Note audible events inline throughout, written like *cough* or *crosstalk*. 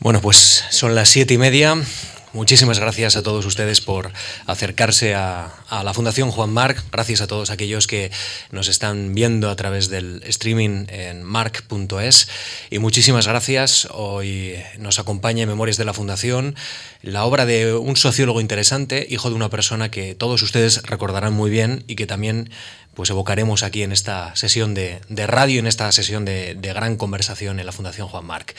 Bueno, pues son las siete y media. Muchísimas gracias a todos ustedes por acercarse a, la Fundación Juan Marc. Gracias a todos aquellos que nos están viendo a través del streaming en marc.es. Y muchísimas gracias. Hoy nos acompaña en Memorias de la Fundación la obra de un sociólogo interesante, hijo de una persona que todos ustedes recordarán muy bien y que también pues evocaremos aquí en esta sesión de, radio, en esta sesión de, de gran conversación en la Fundación Juan Marc.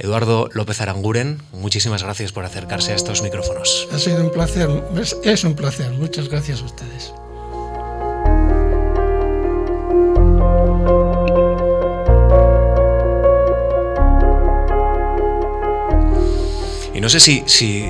Eduardo López Aranguren, muchísimas gracias por acercarse a estos micrófonos. Ha sido un placer, es, un placer. Muchas gracias a ustedes. Y no sé si, si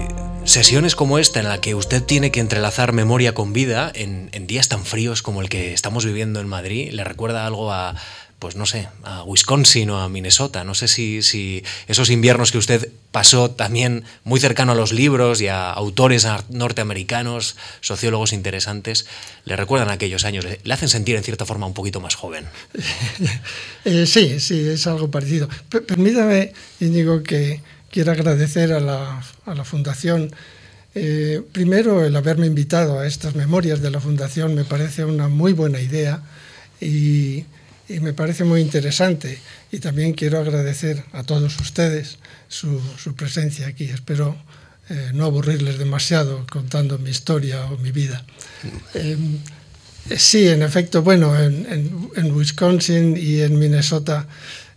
sesiones como esta en la que usted tiene que entrelazar memoria con vida en, en, días tan fríos como el que estamos viviendo en Madrid, le recuerda algo a, pues no sé, a Wisconsin o a Minnesota. No sé si, si, esos inviernos que usted pasó también muy cercano a los libros y a autores norteamericanos, sociólogos interesantes, le recuerdan aquellos años, le hacen sentir en cierta forma un poquito más joven. *laughs* Eh, sí, sí, es algo parecido. permítame, Íñigo, que quiero agradecer a la, a la Fundación. Eh, primero, el haberme invitado a estas memorias de la Fundación me parece una muy buena idea y y me parece muy interesante. Y también quiero agradecer a todos ustedes su, presencia aquí. Espero eh, no aburrirles demasiado contando mi historia o mi vida. Em, sí, en efecto, bueno, en, Wisconsin y en Minnesota,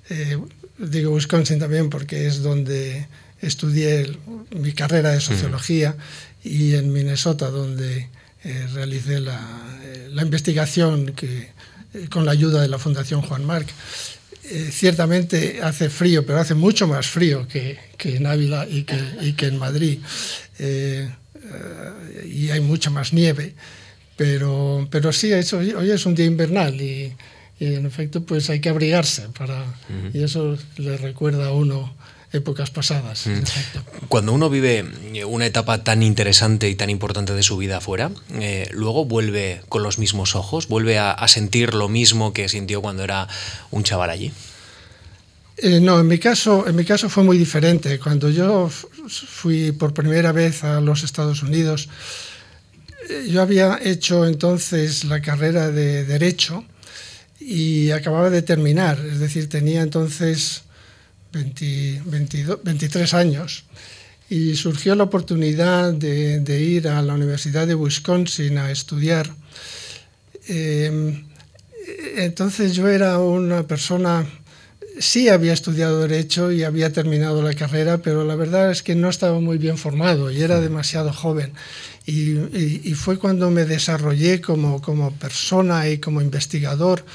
eh, digo Wisconsin también porque es donde estudié mi carrera de sociología y en Minnesota donde eh, realicé la, la investigación que eh, con la ayuda de la Fundación Juan Marc. Eh, ciertamente hace frío, pero hace mucho más frío que, en Ávila y que, en Madrid. Eh, y hay mucha más nieve. Pero, pero sí, eso, hoy es un día invernal y, en efecto pues hay que abrigarse para, y eso le recuerda a uno épocas pasadas. Mm. Cuando uno vive una etapa tan interesante y tan importante de su vida afuera, eh, luego vuelve con los mismos ojos, vuelve a, sentir lo mismo que sintió cuando era un chaval allí. Eh, no, en mi, caso, en mi caso fue muy diferente. Cuando yo fui por primera vez a los Estados Unidos, eh, yo había hecho entonces la carrera de Derecho y acababa de terminar, es decir, tenía entonces 23 años y surgió la oportunidad de, ir a la Universidad de Wisconsin a estudiar. Em, entonces yo era una persona, sí había estudiado derecho y había terminado la carrera, pero la verdad es que no estaba muy bien formado y era demasiado joven. Y, fue cuando me desarrollé como, como persona y como investigador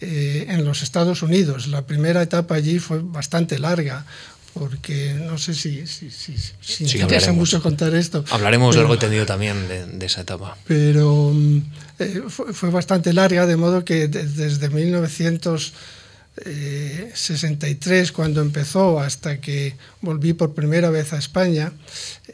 eh, en los Estados Unidos. La primera etapa allí fue bastante larga, porque no sé si, si, si, si sí, interesa mucho contar esto. Hablaremos pero, largo tendido también de, de, esa etapa. Pero mm, eh, fue, fue, bastante larga, de modo que desde 1900 63 eh, cuando empezó hasta que volví por primera vez a España,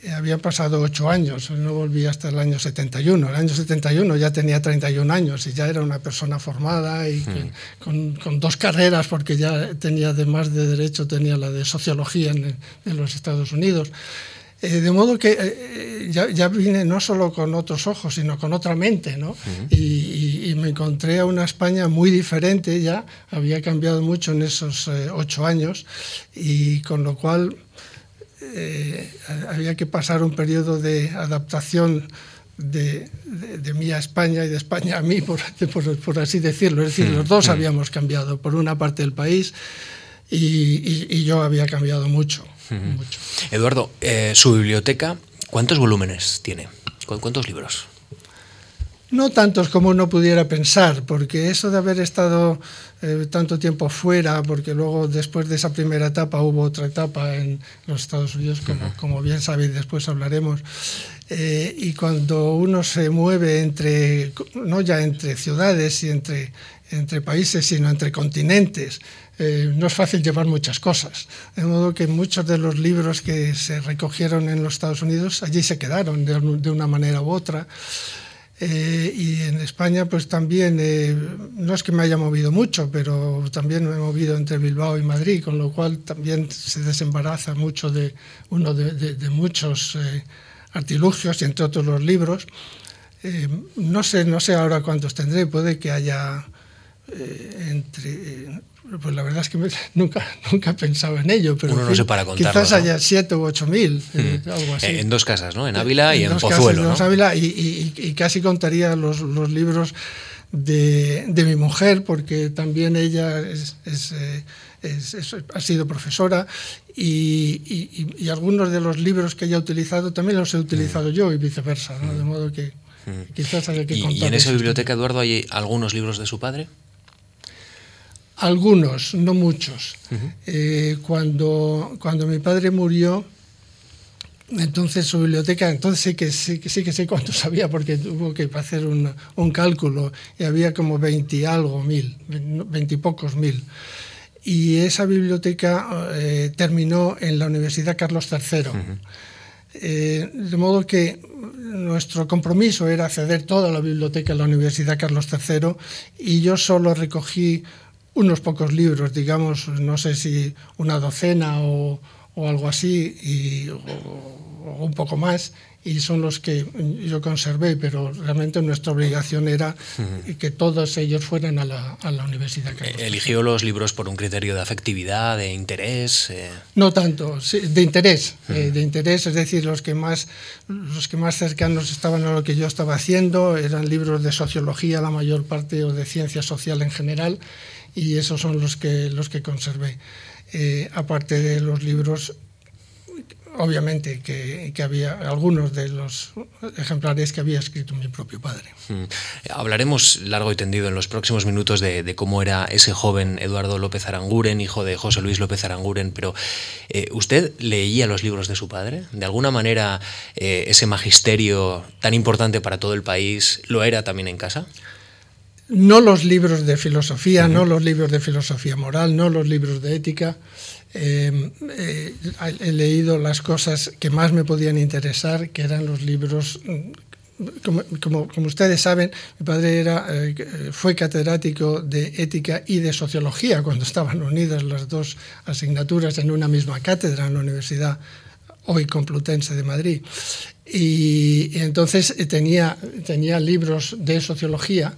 eh, habían pasado ocho años, no volví hasta el año 71. El año 71 ya tenía 31 años y ya era una persona formada y hmm. con, dos carreras, porque ya tenía además de derecho, tenía la de sociología en, en los Estados Unidos. Eh, de modo que eh, ya, vine no solo con otros ojos, sino con otra mente, ¿no? y, me encontré a una España muy diferente ya, había cambiado mucho en esos eh, ocho años, y con lo cual había que pasar un periodo de adaptación de, mí a España y de España a mí, por, *laughs* por, así decirlo. Es decir, los dos habíamos cambiado, por una parte del país, y yo había cambiado mucho. Eduardo, eh, su biblioteca, ¿cuántos volúmenes tiene? ¿Cuántos libros? No tantos como uno pudiera pensar, porque eso de haber estado eh, tanto tiempo fuera, porque luego después de esa primera etapa hubo otra etapa en los Estados Unidos, como, bien sabéis, después hablaremos, eh, y cuando uno se mueve entre, no ya entre ciudades y entre, entre países, sino entre continentes, eh, no es fácil llevar muchas cosas. De modo que muchos de los libros que se recogieron en los Estados Unidos allí se quedaron de, una manera u otra. Eh, y en España, pues también, eh, no es que me haya movido mucho, pero también me he movido entre Bilbao y Madrid, con lo cual también se desembaraza mucho de uno de, de, muchos eh, artilugios, y entre otros los libros. no, sé, no sé ahora cuántos tendré, puede que haya entre pues la verdad es que *laughs* nunca, nunca he pensado en ello, pero Uno no se para contarlo, quizás haya siete u ocho mil, eh, mm. algo así. En dos casas, ¿no? En Ávila y en, en Pozuelo, casas, ¿no? Ávila y, y, y, casi contaría los, los libros de, de, mi mujer, porque también ella es, es, eh, es, ha sido profesora y, y, algunos de los libros que ella ha utilizado también los he utilizado mm. yo y viceversa, ¿no? de modo que mm. quizás haya que contar. ¿Y en esa biblioteca, Eduardo, hay algunos libros de su padre? Algunos, no muchos. Uh -huh. eh, cuando, cuando mi padre murió, entonces su biblioteca, entonces sí que sí, que sí que sé cuántos *laughs* había, porque tuvo que hacer un, un cálculo, y había como 20 y algo mil, 20 y pocos mil. Y esa biblioteca eh, terminó en la Universidad Carlos III. Uh -huh. eh, de modo que nuestro compromiso era ceder toda la biblioteca a la Universidad Carlos III y yo solo recogí unos pocos libros, digamos, no sé si una docena o, o algo así, y, o, o, un poco más, y son los que yo conservé, pero realmente nuestra obligación era que todos ellos fueran a la, a la Universidad Carlos ¿Eligió los libros por un criterio de afectividad, de interés? Eh... No tanto, de interés, uh -huh. eh, de interés, es decir, los que, más, los que más cercanos estaban a lo que yo estaba haciendo eran libros de sociología, la mayor parte, o de ciencia social en general, y esos son los que, los que conservé. Eh, aparte de los libros, obviamente que, que, había algunos de los ejemplares que había escrito mi propio padre. Mm. Hablaremos largo y tendido en los próximos minutos de, de, cómo era ese joven Eduardo López Aranguren, hijo de José Luis López Aranguren, pero eh, ¿usted leía los libros de su padre? ¿De alguna manera eh, ese magisterio tan importante para todo el país lo era también en casa? No los libros de filosofía, uh -huh. no los libros de filosofía moral, no los libros de ética. Eh, eh, he leído las cosas que más me podían interesar, que eran los libros como, como, como, ustedes saben, mi padre era, eh, fue catedrático de ética y de sociología cuando estaban unidas las dos asignaturas en una misma cátedra en la Universidad hoy Complutense de Madrid. Y, y entonces tenía, tenía libros de sociología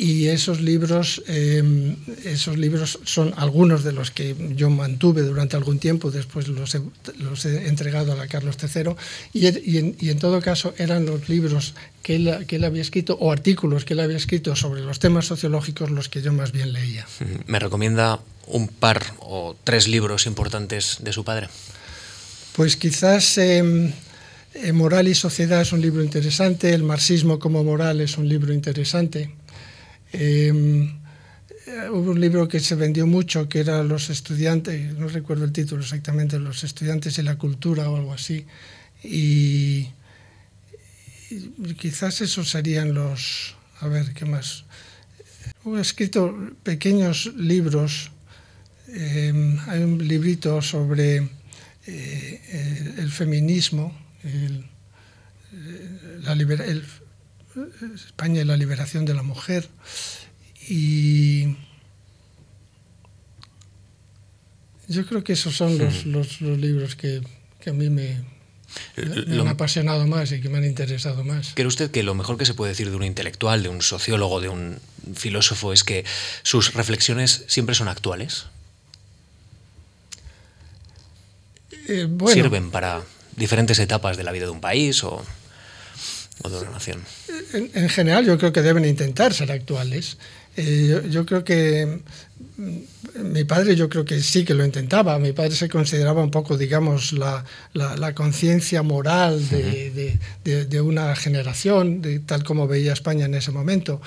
y esos libros, eh, esos libros son algunos de los que yo mantuve durante algún tiempo, después los he, los he entregado a la Carlos III, y, y, en, y, en, todo caso eran los libros que él, que él, había escrito o artículos que él había escrito sobre los temas sociológicos los que yo más bien leía. ¿Me recomienda un par o tres libros importantes de su padre? Pues quizás... Eh, Moral y Sociedad es un libro interesante, El marxismo como moral es un libro interesante. Eh, hubo un libro que se vendió mucho que era Los estudiantes, no recuerdo el título exactamente, Los estudiantes y la cultura o algo así. Y, quizás esos serían los. A ver, ¿qué más? He escrito pequeños libros. Eh, hay un librito sobre eh, el, feminismo, el, la libera, el, España y la liberación de la mujer. Y yo creo que esos son los, los, los libros que, que, a mí me, me lo, han apasionado más y que me han interesado más. ¿Cree usted que lo mejor que se puede decir de un intelectual, de un sociólogo, de un filósofo es que sus reflexiones siempre son actuales? Eh, bueno, ¿Sirven para diferentes etapas de la vida de un país o...? O de una nación? En, en, general yo creo que deben intentar ser actuales. Eh, yo, yo, creo que mm, mi padre yo creo que sí que lo intentaba. Mi padre se consideraba un poco, digamos, la, la, la conciencia moral de, uh -huh. de, de, de, una generación, de, tal como veía España en ese momento.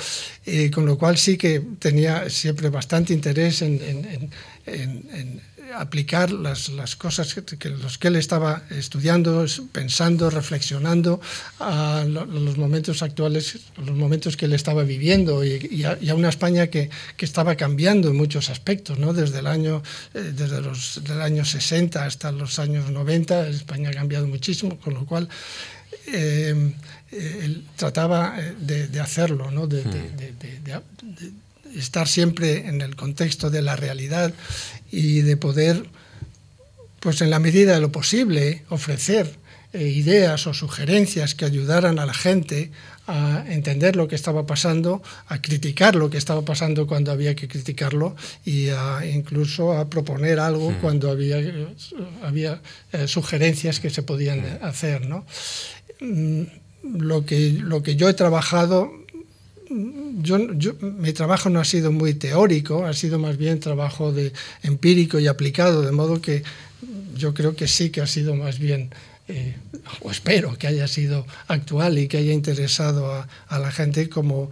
Eh, con lo cual sí que tenía siempre bastante interés en, en, en, aplicar las, las cosas que, los que él estaba estudiando, pensando, reflexionando a, los momentos actuales, los momentos que él estaba viviendo y, a, una España que, que, estaba cambiando en muchos aspectos, ¿no? desde el año eh, desde los del año 60 hasta los años 90 España ha cambiado muchísimo, con lo cual eh, él trataba de, de hacerlo, ¿no? de, de, de estar siempre en el contexto de la realidad y de poder, pues en la medida de lo posible, ofrecer eh, ideas o sugerencias que ayudaran a la gente a entender lo que estaba pasando, a criticar lo que estaba pasando cuando había que criticarlo y a, incluso a proponer algo hmm. cuando había, había eh, sugerencias que se podían hmm. hacer. ¿no? Mm, lo, que, lo que yo he trabajado yo, mi trabajo no ha sido muy teórico, ha sido más bien trabajo de empírico y aplicado, de modo que yo creo que sí que ha sido más bien, eh, o espero que haya sido actual y que haya interesado a la gente como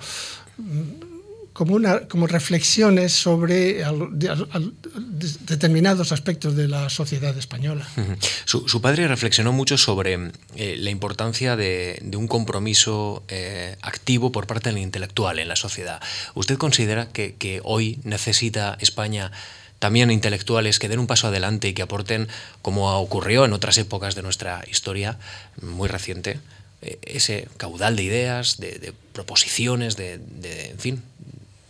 como, una, como reflexiones sobre determinados aspectos de la sociedad española. Su, padre reflexionó mucho sobre eh, la importancia de, un compromiso eh, activo por parte del intelectual en la sociedad. ¿Usted considera que, que hoy necesita España también intelectuales que den un paso adelante y que aporten, como ocurrió en otras épocas de nuestra historia muy reciente, eh, ese caudal de ideas, de, de proposiciones, de, de, en fin,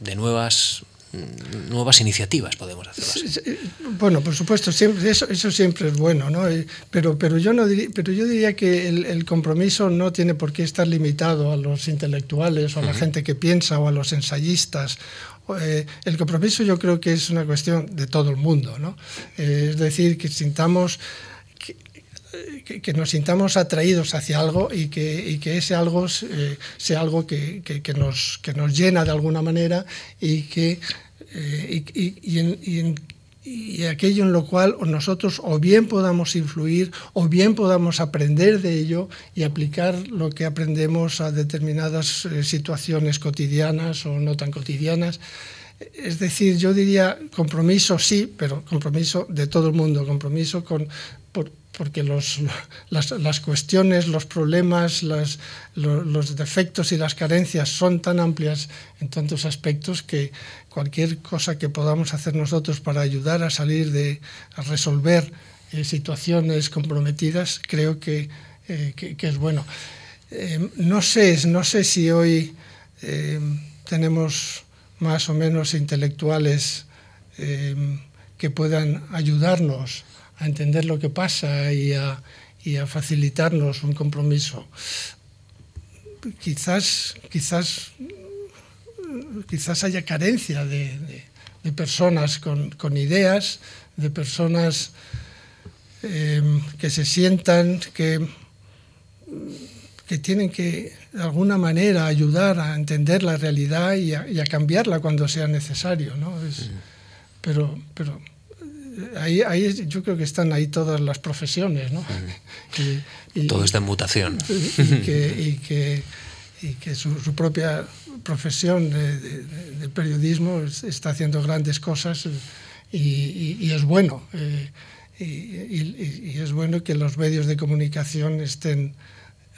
de nuevas nuevas iniciativas, podemos hacer Bueno, por supuesto, siempre, eso, eso siempre es bueno, ¿no? Pero, pero, yo, no diría, pero yo diría que el, compromiso no tiene por qué estar limitado a los intelectuales o a la gente que piensa o a los ensayistas. Eh, el compromiso yo creo que es una cuestión de todo el mundo, ¿no? Eh, es decir, que sintamos que, nos sintamos atraídos hacia algo y que, que ese algo eh, sea algo que, nos, que nos llena de alguna manera y que eh, y, aquello en lo cual nosotros o bien podamos influir o bien podamos aprender de ello y aplicar lo que aprendemos a determinadas eh, situaciones cotidianas o no tan cotidianas. Es decir, yo diría compromiso sí, pero compromiso de todo el mundo, compromiso con, porque los, las, cuestiones, los problemas, los, defectos y las carencias son tan amplias en tantos aspectos que cualquier cosa que podamos hacer nosotros para ayudar a salir de, a resolver eh, situaciones comprometidas, creo que, eh, es bueno. Eh, no, sé, no sé si hoy tenemos más o menos intelectuales que puedan ayudarnos a entender lo que pasa y a, y a facilitarnos un compromiso. Quizás, quizás, quizás haya carencia de, de, personas con, con, ideas, de personas eh, que se sientan que, que tienen que de alguna manera ayudar a entender la realidad y a, y a cambiarla cuando sea necesario. ¿no? Es, pero, pero ahí, ahí, yo creo que están ahí todas las profesiones, ¿no? y, Todo está en mutación. Y que, que, que su, su, propia profesión de, de, de, periodismo está haciendo grandes cosas y, es bueno. Eh, y, es bueno que los medios de comunicación estén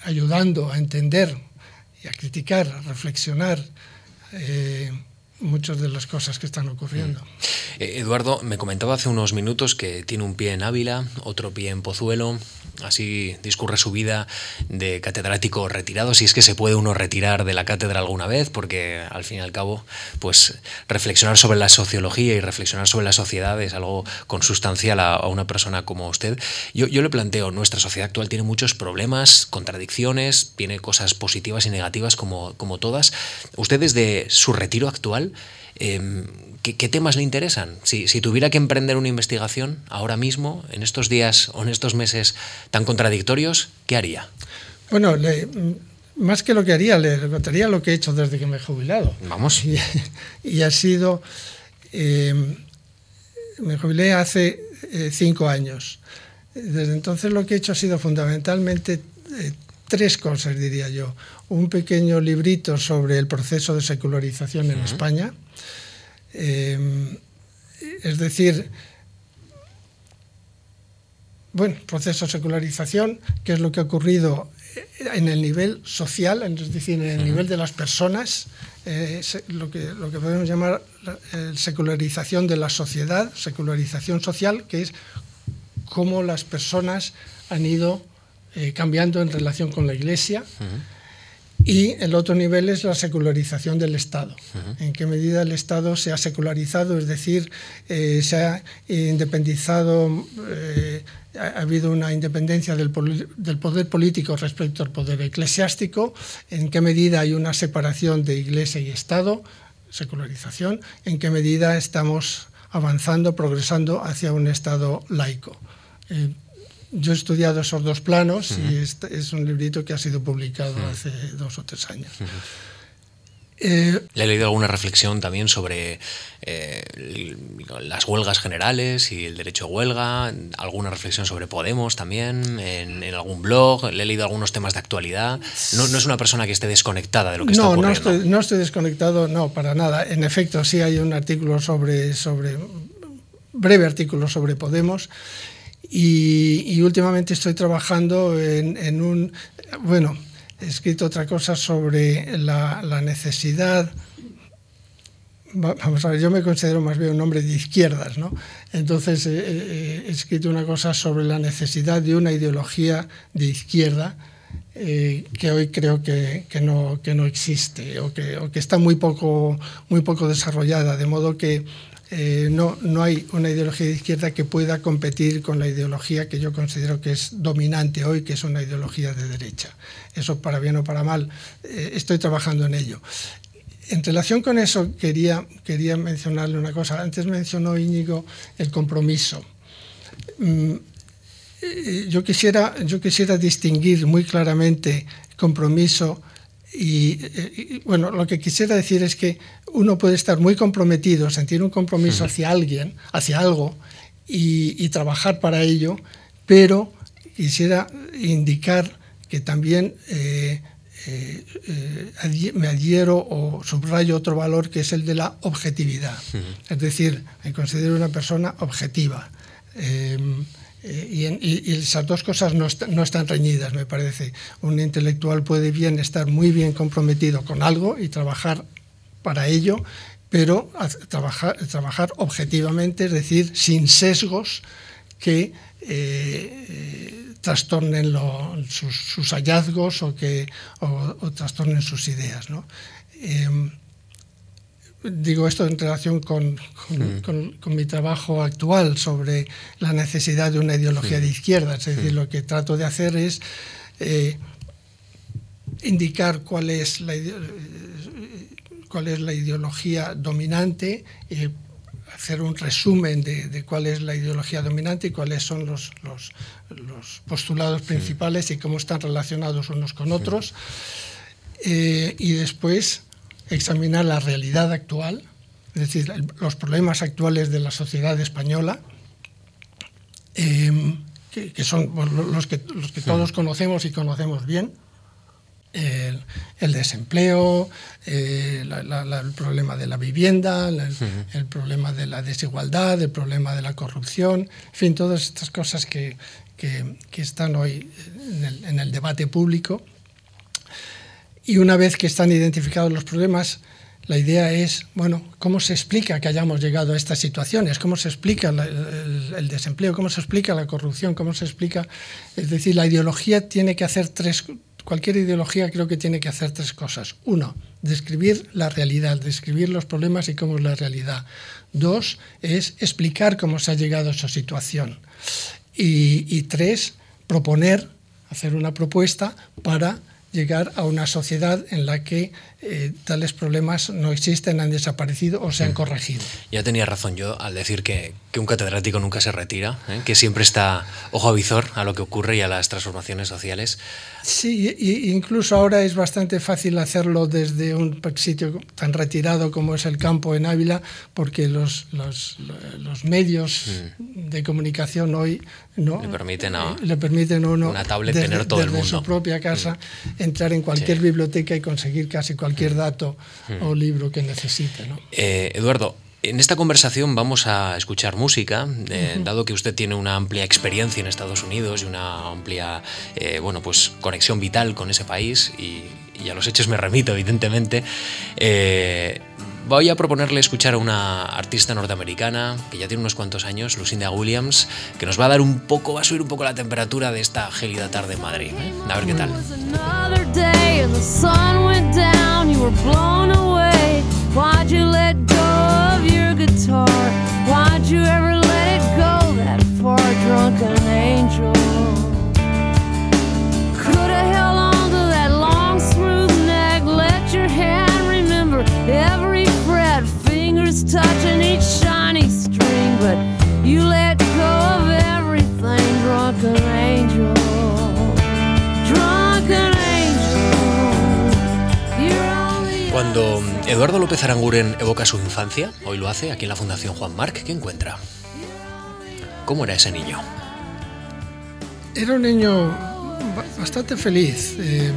ayudando a entender y a criticar, a reflexionar. Eh, muchas de las cosas que están ocurriendo. Mm. Eh, Eduardo, me comentaba hace unos minutos que tiene un pie en Ávila, otro pie en Pozuelo, así discurre su vida de catedrático retirado, si es que se puede uno retirar de la cátedra alguna vez, porque al fin y al cabo, pues reflexionar sobre la sociología y reflexionar sobre la sociedad es algo consustancial a, a una persona como usted. Yo, yo le planteo, nuestra sociedad actual tiene muchos problemas, contradicciones, tiene cosas positivas y negativas como, como todas. Usted desde su retiro actual, eh, ¿qué, temas le interesan? Si, tuviera que emprender una investigación ahora mismo, en estos días o en estos meses tan contradictorios, ¿qué haría? Bueno, más que lo que haría, le contaría lo que he hecho desde que me he jubilado. Vamos. Y, ha sido, em, me jubilé hace eh, cinco años. Desde entonces lo que he hecho ha sido fundamentalmente eh, tres cosas, diría yo. Un pequeño librito sobre el proceso de secularización en España. Eh, es decir, bueno, proceso de secularización, que es lo que ha ocurrido en el nivel social, es decir, en el nivel de las personas, eh, lo, que, lo que podemos llamar la secularización de la sociedad, secularización social, que es cómo las personas han ido eh, cambiando en relación con la Iglesia. Y el otro nivel es la secularización del Estado. En qué medida el Estado se ha secularizado, es decir, eh, se ha independizado, eh, ha habido una independencia del, del, poder político respecto al poder eclesiástico, en qué medida hay una separación de Iglesia y Estado, secularización, en qué medida estamos avanzando, progresando hacia un Estado laico. Eh, yo he estudiado esos dos planos uh -huh. y este es un librito que ha sido publicado uh -huh. hace dos o tres años. Uh -huh. Eh, Le he leído alguna reflexión también sobre eh, las huelgas generales y el derecho a huelga, alguna reflexión sobre Podemos también, en, en algún blog, le he leído algunos temas de actualidad. No, no, es una persona que esté desconectada de lo que no, está ocurriendo. No estoy, no estoy desconectado, no, para nada. En efecto, sí hay un artículo sobre, sobre breve artículo sobre Podemos y, y últimamente estoy trabajando en, en, un, bueno, he escrito otra cosa sobre la, la, necesidad, vamos a ver, yo me considero más bien un hombre de izquierdas, ¿no? Entonces he, he escrito una cosa sobre la necesidad de una ideología de izquierda eh, que hoy creo que, que, no, que no existe o que, o que está muy poco, muy poco desarrollada, de modo que eh, no, no hay una ideología de izquierda que pueda competir con la ideología que yo considero que es dominante hoy, que es una ideología de derecha. Eso para bien o para mal, eh, estoy trabajando en ello. En relación con eso quería, quería mencionarle una cosa. Antes mencionó Íñigo el compromiso. Mm, yo, quisiera, yo quisiera distinguir muy claramente compromiso y, y, bueno, lo que quisiera decir es que uno puede estar muy comprometido, sentir un compromiso hacia alguien, hacia algo, y, y trabajar para ello, pero quisiera indicar que también eh, eh, eh, me adhiero o subrayo otro valor que es el de la objetividad. Es decir, me considero una persona objetiva. Y, y, esas dos cosas no, est no, están reñidas, me parece. Un intelectual puede bien estar muy bien comprometido con algo y trabajar para ello, pero trabajar, objetivamente, es decir, sin sesgos que eh, trastornen sus, hallazgos o que o, trastornen sus ideas. ¿no? Eh, digo esto en relación con, con, con, con, mi trabajo actual sobre la necesidad de una ideología de izquierda. Es decir, lo que trato de hacer es eh, indicar cuál es la, cuál es la ideología dominante, eh, hacer un resumen de, de, cuál es la ideología dominante y cuáles son los, los, los postulados principales y cómo están relacionados unos con otros. Eh, y después examinar la realidad actual, es decir, los problemas actuales de la sociedad española, eh, que, que, son los que, los que todos conocemos y conocemos bien. El, el desempleo, eh, la, la, el problema de la vivienda, el, el, problema de la desigualdad, el problema de la corrupción, en fin, todas estas cosas que, que, que están hoy en el, en el debate público y una vez que están identificados los problemas, la idea es, bueno, ¿cómo se explica que hayamos llegado a estas situaciones? ¿Cómo se explica el, desempleo? ¿Cómo se explica la corrupción? ¿Cómo se explica? Es decir, la ideología tiene que hacer tres, cualquier ideología creo que tiene que hacer tres cosas. Uno, describir la realidad, describir los problemas y cómo es la realidad. Dos, es explicar cómo se ha llegado a esa situación. Y tres, proponer, hacer una propuesta para llegar a una sociedad en la que eh, tales problemas no existen, han desaparecido o se han corregido. Ya tenía razón yo al decir que, que un catedrático nunca se retira, ¿eh? que siempre está ojo a visor a lo que ocurre y a las transformaciones sociales. Sí, y incluso ahora es bastante fácil hacerlo desde un sitio tan retirado como es el campo en Ávila, porque los, los, los medios mm. de comunicación hoy no le permiten a, le permiten a uno una tablet desde, tener todo desde el mundo. su propia casa mm. entrar en cualquier sí. biblioteca y conseguir casi cualquier dato mm. o libro que necesite. ¿no? Eh, Eduardo, En esta conversación vamos a escuchar música, eh, dado que usted tiene una amplia experiencia en Estados Unidos y una amplia eh, bueno, pues, conexión vital con ese país, y, a los hechos me remito, evidentemente. Eh, voy a proponerle escuchar a una artista norteamericana que ya tiene unos cuantos años, Lucinda Williams, que nos va a dar un poco, va a subir un poco la temperatura de esta gélida tarde en Madrid. A ver qué tal. Cuando Eduardo López Aranguren evoca su infancia, hoy lo hace aquí en la Fundación Juan Marc, ¿qué encuentra? ¿Cómo era ese niño? Era un niño bastante feliz. Eh,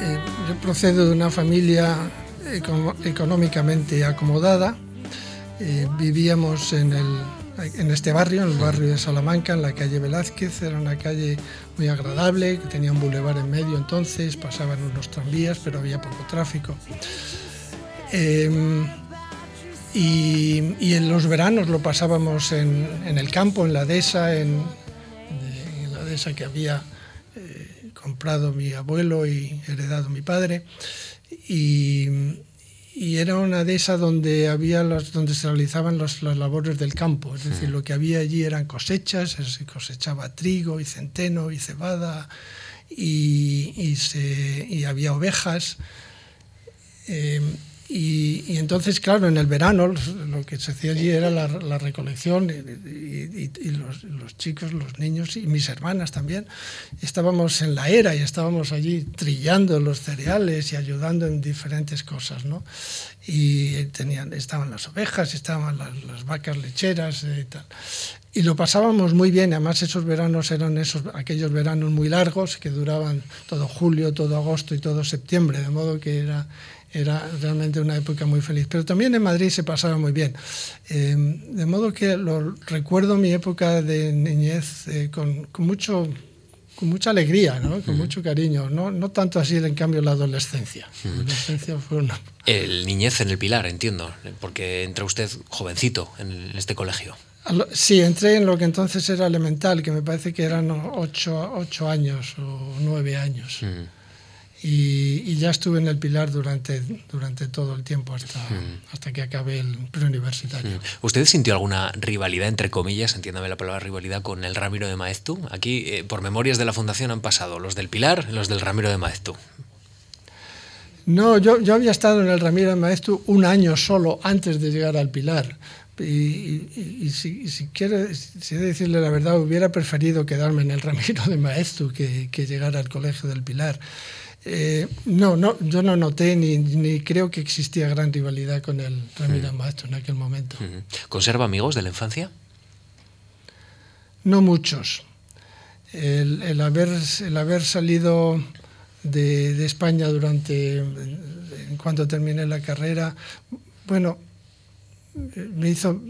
eh, yo procedo de una familia económicamente acomodada. Eh, vivíamos en el en este barrio, en el barrio de Salamanca, en la calle Velázquez. Era una calle muy agradable, que tenía un bulevar en medio entonces, pasaban unos tranvías, pero había poco tráfico. Em, y, en los veranos lo pasábamos en, el campo, en la dehesa, en, la dehesa que había eh, comprado mi abuelo y heredado mi padre. Y era una de esas donde había las, donde se realizaban las labores del campo, es decir, lo que había allí eran cosechas, se cosechaba trigo y centeno y cebada y, y, se, y había ovejas. Eh, y, entonces, claro, en el verano lo que se hacía allí era la, recolección y, los, chicos, los niños y mis hermanas también, estábamos en la era y estábamos allí trillando los cereales y ayudando en diferentes cosas, ¿no? Y tenían, estaban las ovejas, estaban las, vacas lecheras y tal. Y lo pasábamos muy bien, además esos veranos eran esos, aquellos veranos muy largos que duraban todo julio, todo agosto y todo septiembre, de modo que era era realmente una época muy feliz. Pero también en Madrid se pasaba muy bien. Eh, de modo que lo, recuerdo mi época de niñez eh, con, con, mucho, con mucha alegría, ¿no? con mucho cariño. No, no tanto así, en cambio, la adolescencia. La adolescencia fue una... El niñez en el Pilar, entiendo, porque entra usted jovencito en este colegio. Sí, entré en lo que entonces era elemental, que me parece que eran ocho, ocho años o nueve años y, ya estuve en el Pilar durante, durante todo el tiempo hasta, mm. hasta que acabé el preuniversitario. Mm. ¿Usted sintió alguna rivalidad, entre comillas, entiéndame la palabra rivalidad, con el Ramiro de Maeztu? Aquí, eh, por memorias de la Fundación, han pasado los del Pilar y los del Ramiro de Maeztu. No, yo, yo había estado en el Ramiro de Maeztu un año solo antes de llegar al Pilar. Y, si, si, quiere, si decirle la verdad, hubiera preferido quedarme en el Ramiro de Maeztu que, que llegar al Colegio del Pilar. Eh, no, no, yo no noté ni, ni, creo que existía gran rivalidad con el Ramiro Maestro en aquel momento. ¿Conserva amigos de la infancia? No muchos. El, el, haber, el haber salido de, de, España durante, en cuanto terminé la carrera, bueno, me hizo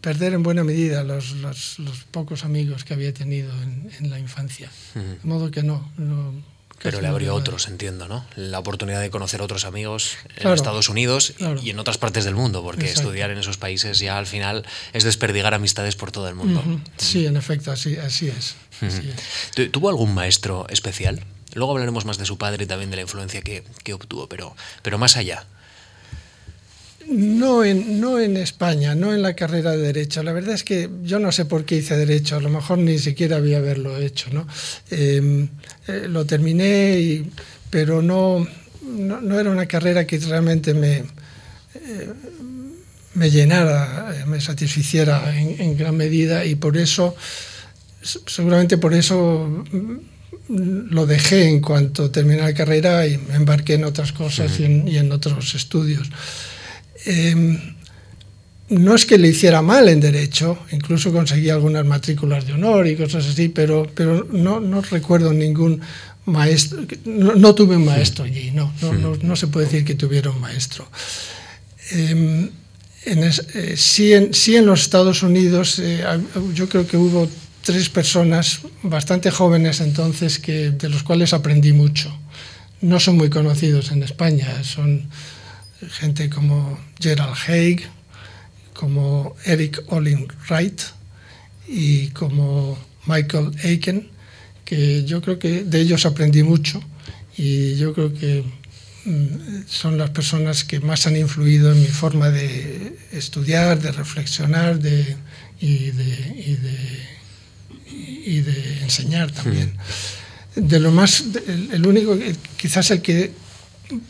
perder en buena medida los, los, los pocos amigos que había tenido en, en la infancia. De modo que no, no pero le abrió otros, entiendo, ¿no? La oportunidad de conocer otros amigos en Estados Unidos y en otras partes del mundo, porque estudiar en esos países ya al final es desperdigar amistades por todo el mundo. Sí, en efecto, así, así, es, ¿Tuvo algún maestro especial? Luego hablaremos más de su padre y también de la influencia que, que obtuvo, pero, pero más allá. No en, no en España, no en la carrera de Derecho. La verdad es que yo no sé por qué hice Derecho, a lo mejor ni siquiera había haberlo hecho. ¿no? Em, eh, lo terminé, pero no, no, era una carrera que realmente me, eh, me llenara, me satisficiera en, en, gran medida y por eso, seguramente por eso mm, lo dejé en cuanto terminé la carrera y me embarqué en otras cosas y, en, y en otros estudios. Em, no es que le hiciera mal en derecho, incluso conseguí algunas matrículas de honor y cosas así, pero, pero no, no recuerdo ningún maestro, no, tuve un maestro allí, no, no, no, se puede decir que tuviera un maestro. Em, en, sí, en, los Estados Unidos yo creo que hubo tres personas bastante jóvenes entonces que, de los cuales aprendí mucho. No son muy conocidos en España, son gente como Gerald Haig, como Eric Olin Wright y como Michael Aiken, que yo creo que de ellos aprendí mucho y yo creo que mm, son las personas que más han influido en mi forma de estudiar, de reflexionar de, y de y de enseñar también. De lo más, el, único, quizás el que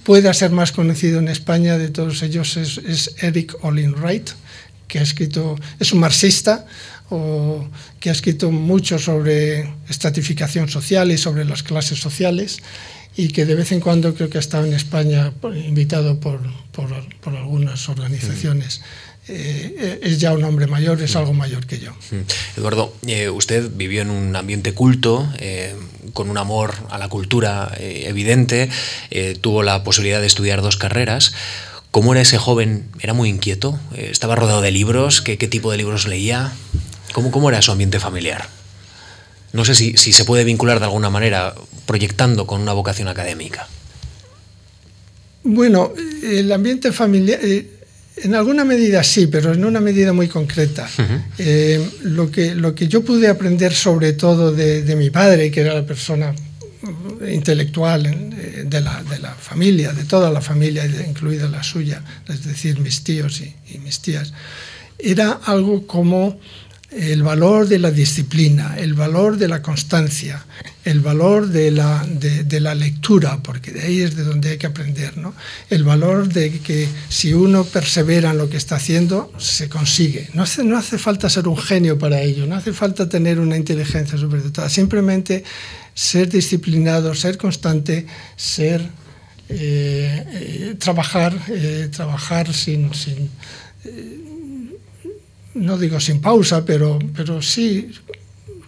pueda ser más conocido en España de todos ellos es, Eric Olin Wright, que ha escrito, es un marxista o que ha escrito mucho sobre estratificación social y sobre las clases sociales y que de vez en cuando creo que ha estado en España invitado por, por, por algunas organizaciones. Eh, es ya un hombre mayor, es algo mayor que yo. Eduardo, eh, usted vivió en un ambiente culto, eh, con un amor a la cultura evidente, tuvo la posibilidad de estudiar dos carreras. ¿Cómo era ese joven? ¿Era muy inquieto? ¿Estaba rodeado de libros? ¿Qué, tipo de libros leía? ¿Cómo, ¿Cómo era su ambiente familiar? No sé si se puede vincular de alguna manera proyectando con una vocación académica. Bueno, el ambiente familiar en alguna medida sí, pero en una medida muy concreta. Eh, lo, que, lo que yo pude aprender sobre todo de, mi padre, que era la persona intelectual eh, de la, de la familia, de toda la familia, incluida la suya, es decir, mis tíos y, y mis tías, era algo como el valor de la disciplina, el valor de la constancia, el valor de la, de, la, lectura, porque de ahí es de donde hay que aprender, ¿no? el valor de que si uno persevera en lo que está haciendo, se consigue. No hace, no hace falta ser un genio para ello, no hace falta tener una inteligencia superdotada, simplemente ser disciplinado, ser constante, ser... Eh, eh, trabajar, eh, trabajar sin, sin no digo sin pausa, pero, pero sí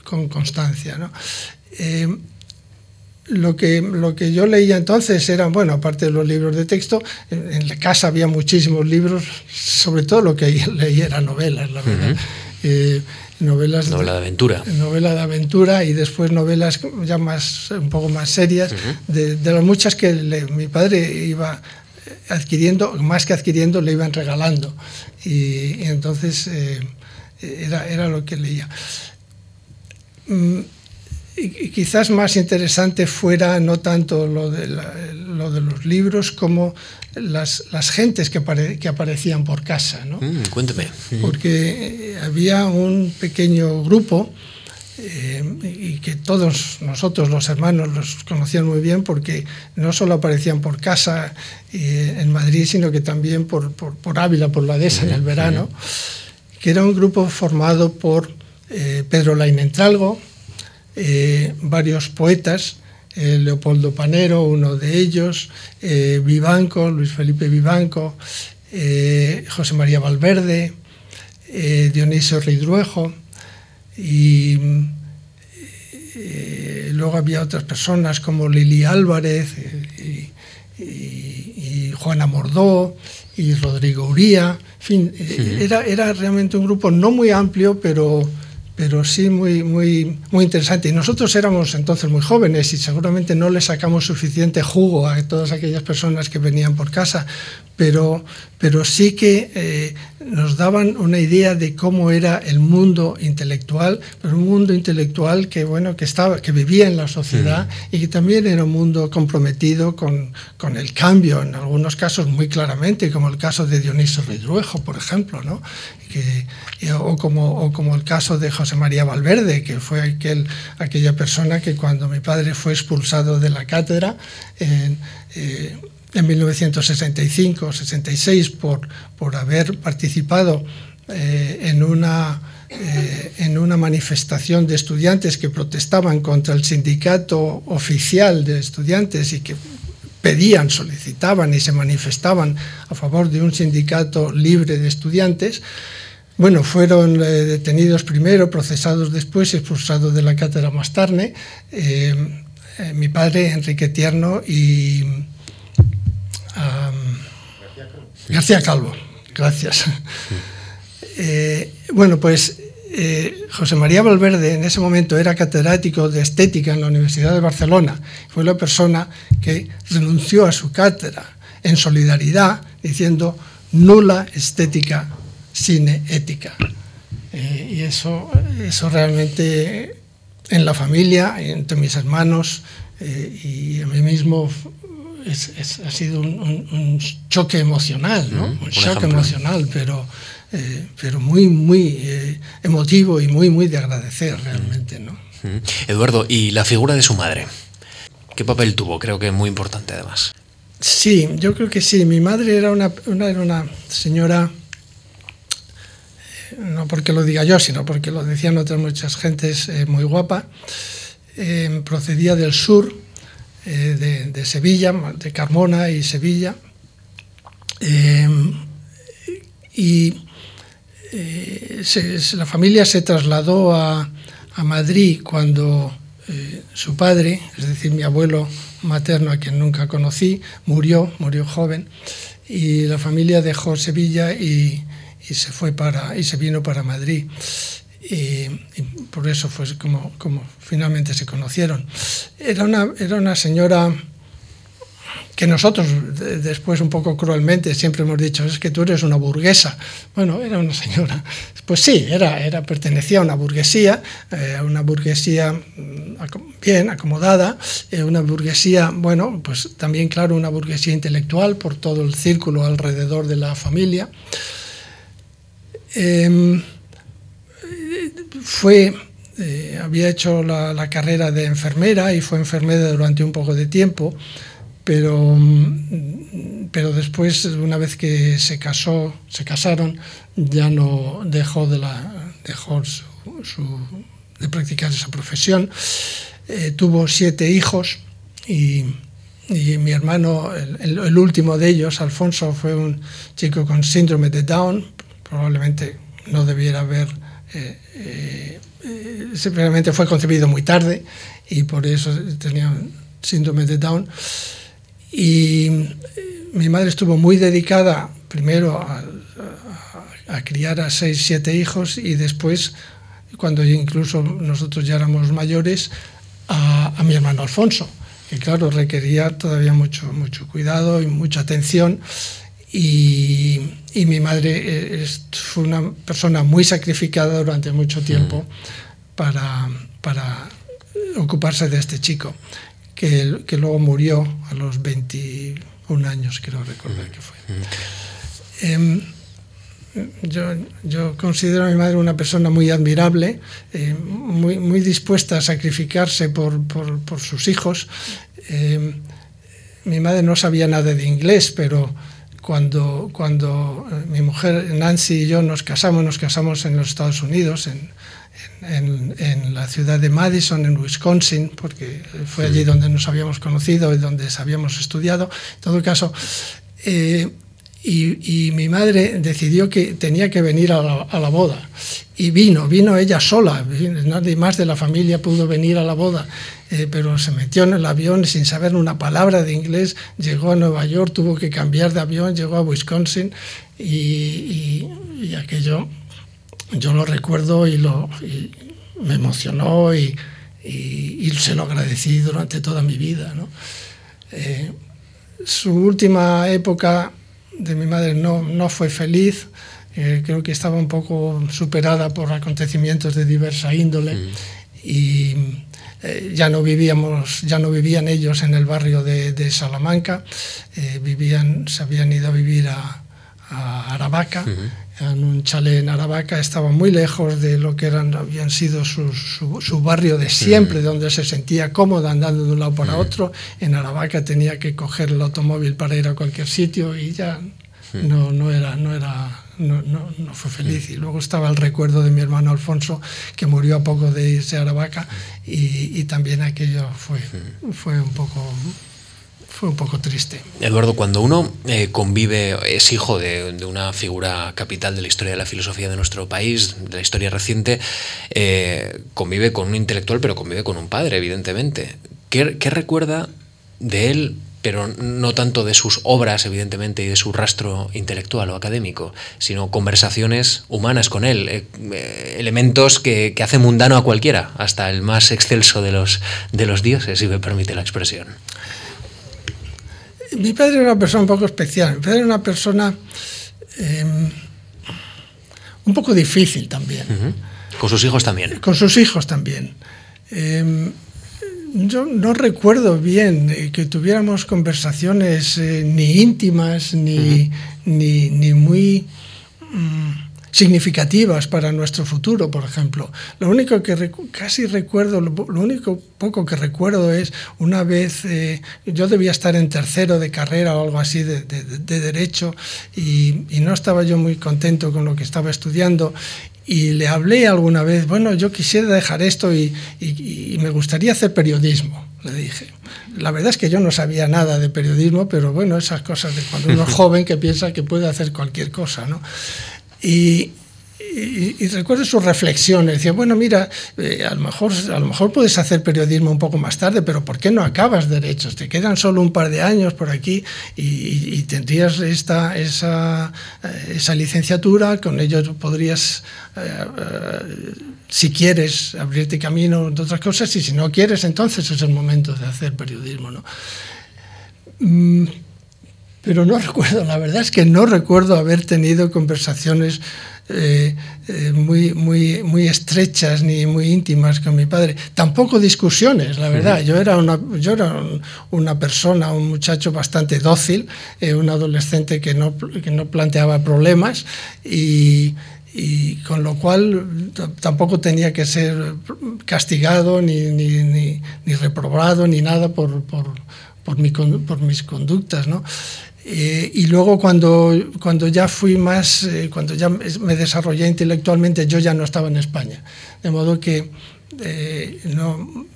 con constancia. ¿no? Eh, lo que, lo que yo leía entonces eran, bueno, aparte de los libros de texto, en, la casa había muchísimos libros, sobre todo lo que *laughs* leía eran novelas, la verdad. Eh, novelas novela de, aventura novela de aventura y después novelas ya más un poco más serias de, las muchas que mi padre iba adquiriendo más que adquiriendo le iban regalando y, entonces eh, era, era, lo que leía. Mm, y, quizás más interesante fuera no tanto lo de, lo de los libros como las, las gentes que, que, aparecían por casa. ¿no? Mm, cuénteme. Porque eh, había un pequeño grupo eh, y que todos nosotros, los hermanos, los conocían muy bien porque no solo aparecían por casa eh, en Madrid, sino que también por, por, Ávila, por la dehesa en el verano, que era un grupo formado por eh, Pedro Lainentralgo, varios poetas, Leopoldo Panero, uno de ellos, Vivanco, Luis Felipe Vivanco, José María Valverde, Dionisio Ridruejo, y eh, luego había otras personas como Lili Álvarez eh, y, Juana Mordó y Rodrigo Uría. En fin, eh, era, era realmente un grupo no muy amplio, pero pero sí muy, muy, muy interesante. Y nosotros éramos entonces muy jóvenes y seguramente no le sacamos suficiente jugo a todas aquellas personas que venían por casa, pero, pero sí que eh, nos daban una idea de cómo era el mundo intelectual, pero un mundo intelectual que, bueno, que, estaba, que vivía en la sociedad y que también era un mundo comprometido con, con, el cambio, en algunos casos muy claramente, como el caso de Dioniso Ridruejo, por ejemplo, ¿no? que, o, como, o como el caso de José María Valverde, que fue aquel, aquella persona que cuando mi padre fue expulsado de la cátedra eh, en 1965-66 por, por haber participado eh, en una eh, en una manifestación de estudiantes que protestaban contra el sindicato oficial de estudiantes y que pedían, solicitaban y se manifestaban a favor de un sindicato libre de estudiantes, bueno, fueron eh, detenidos primero, procesados después expulsados de la cátedra más tarde. Eh, eh, mi padre, Enrique Tierno, y García Calvo. Gracias. Eh, bueno, pues eh, José María Valverde en ese momento era catedrático de estética en la Universidad de Barcelona. Fue la persona que renunció a su cátedra en solidaridad diciendo nula estética, cine ética. Eh, y eso, eso realmente en la familia, entre mis hermanos y a mí mismo ha sido un, choque emocional, ¿no? un, shock emocional, pero, eh, pero muy, muy eh, emotivo y muy, muy de agradecer realmente. ¿no? Eduardo, ¿y la figura de su madre? ¿Qué papel tuvo? Creo que muy importante además. Sí, yo creo que sí. Mi madre era una, era una señora, eh, no porque lo diga yo, sino porque lo decían otras muchas gentes, muy guapa. procedía del sur, eh, de, Sevilla, de Carmona y Sevilla. Eh, y eh, la familia se trasladó a, Madrid cuando su padre, es decir, mi abuelo materno, a quien nunca conocí, murió, murió joven, y la familia dejó Sevilla y, y se fue para y se vino para Madrid y, por eso fue como, como finalmente se conocieron. Era una, era una señora que nosotros después un poco cruelmente siempre hemos dicho es que tú eres una burguesa. Bueno, era una señora. Pues sí, era, era pertenecía a una burguesía, eh, a una burguesía mm, bien acomodada, eh, una burguesía, bueno, pues también claro, una burguesía intelectual por todo el círculo alrededor de la familia. Eh, fue, eh, había hecho la, carrera de enfermera y fue enfermera durante un poco de tiempo, pero, mm, pero después, una vez que se casó, se casaron, ya no dejó de, la, dejó de practicar esa profesión. Eh, tuvo siete hijos y, mi hermano, el, último de ellos, Alfonso, fue un chico con síndrome de Down, probablemente no debiera haber eh, eh, simplemente fue concebido muy tarde y por eso tenía síndrome de Down. Y eh, mi madre estuvo muy dedicada primero a, criar a seis, siete hijos y después, cuando incluso nosotros ya éramos mayores, a, a mi hermano Alfonso, que claro, requería todavía mucho, mucho cuidado y mucha atención. Y, mi madre eh, fue una persona muy sacrificada durante mucho tiempo mm. para, para ocuparse de este chico, que, que, luego murió a los 21 años, quiero recordar que fue. Mm. Em, yo, yo, considero a mi madre una persona muy admirable, eh, muy, muy dispuesta a sacrificarse por, por, por sus hijos. Em, mi madre no sabía nada de inglés, pero cuando, cuando eh, mi mujer Nancy y yo nos casamos, nos casamos en los Estados Unidos, en, en, en, la ciudad de Madison, en Wisconsin, porque fue allí donde nos habíamos conocido y donde habíamos estudiado. En todo caso, eh, y, y, mi madre decidió que tenía que venir a la, a la, boda. Y vino, vino ella sola, nadie más de la familia pudo venir a la boda. Eh, pero se metió en el avión sin saber una palabra de inglés, llegó a Nueva York, tuvo que cambiar de avión, llegó a Wisconsin y, aquello yo lo recuerdo y, lo, me emocionó y, se lo agradecí durante toda mi vida. Eh, su última época de mi madre no, no fue feliz, eh, creo que estaba un poco superada por acontecimientos de diversa índole mm. y eh, ya no vivíamos, ya no vivían ellos en el barrio de, Salamanca, eh, vivían, se habían ido a vivir a, Aravaca, en un chalet en Aravaca, estaban muy lejos de lo que eran, habían sido su, su, barrio de siempre, donde se sentía cómoda andando de un lado para otro. En Aravaca tenía que coger el automóvil para ir a cualquier sitio y ya no, no era, no era no, no, no, fue feliz. Y luego estaba el recuerdo de mi hermano Alfonso, que murió a poco de irse a Aravaca, y, y también aquello fue, fue un poco fue un poco triste. Eduardo, cuando uno eh, convive, es hijo de, de, una figura capital de la historia de la filosofía de nuestro país, de la historia reciente, eh, convive con un intelectual, pero convive con un padre, evidentemente. ¿Qué, qué recuerda de él pero no tanto de sus obras, evidentemente, y de su rastro intelectual o académico, sino conversaciones humanas con él, eh, eh, elementos que, que hacen mundano a cualquiera, hasta el más excelso de los, de los dioses, si me permite la expresión. Mi padre era una persona un poco especial, mi padre era una persona eh, un poco difícil también. Uh -huh. Con sus hijos también. Con sus hijos también. Yo no recuerdo bien eh, que tuviéramos conversaciones eh, ni íntimas ni, uh -huh. ni, ni, muy mm, significativas para nuestro futuro, por ejemplo. Lo único que recu casi recuerdo, lo, lo, único poco que recuerdo es una vez, eh, yo debía estar en tercero de carrera o algo así de, de, de derecho y, y no estaba yo muy contento con lo que estaba estudiando y le hablé alguna vez, bueno, yo quisiera dejar esto y, y, y, me gustaría hacer periodismo, le dije. La verdad es que yo no sabía nada de periodismo, pero bueno, esas cosas de cuando uno es *laughs* joven que piensa que puede hacer cualquier cosa, ¿no? Y, y, y, recuerdo sus reflexiones. Decía, bueno, mira, eh, a, lo mejor, a lo mejor puedes hacer periodismo un poco más tarde, pero ¿por qué no acabas derechos? Te quedan solo un par de años por aquí y, y tendrías esta, esa, eh, esa, licenciatura, con ello podrías, eh, eh, si quieres, abrirte camino de otras cosas y si no quieres, entonces es el momento de hacer periodismo. ¿no? Mm, pero no *laughs* recuerdo, la verdad es que no recuerdo haber tenido conversaciones eh, eh, muy, muy, muy estrechas ni muy íntimas con mi padre. Tampoco discusiones, la verdad. Yo era una, yo era una persona, un muchacho bastante dócil, eh, un adolescente que no, que no planteaba problemas y, y con lo cual tampoco tenía que ser castigado ni, ni, ni, ni reprobado ni nada por, por, por, mi, por mis conductas. ¿no? Eh, y luego cuando, cuando ya fui más, eh, cuando ya me desarrollé intelectualmente, yo ya no estaba en España. De modo que eh, no,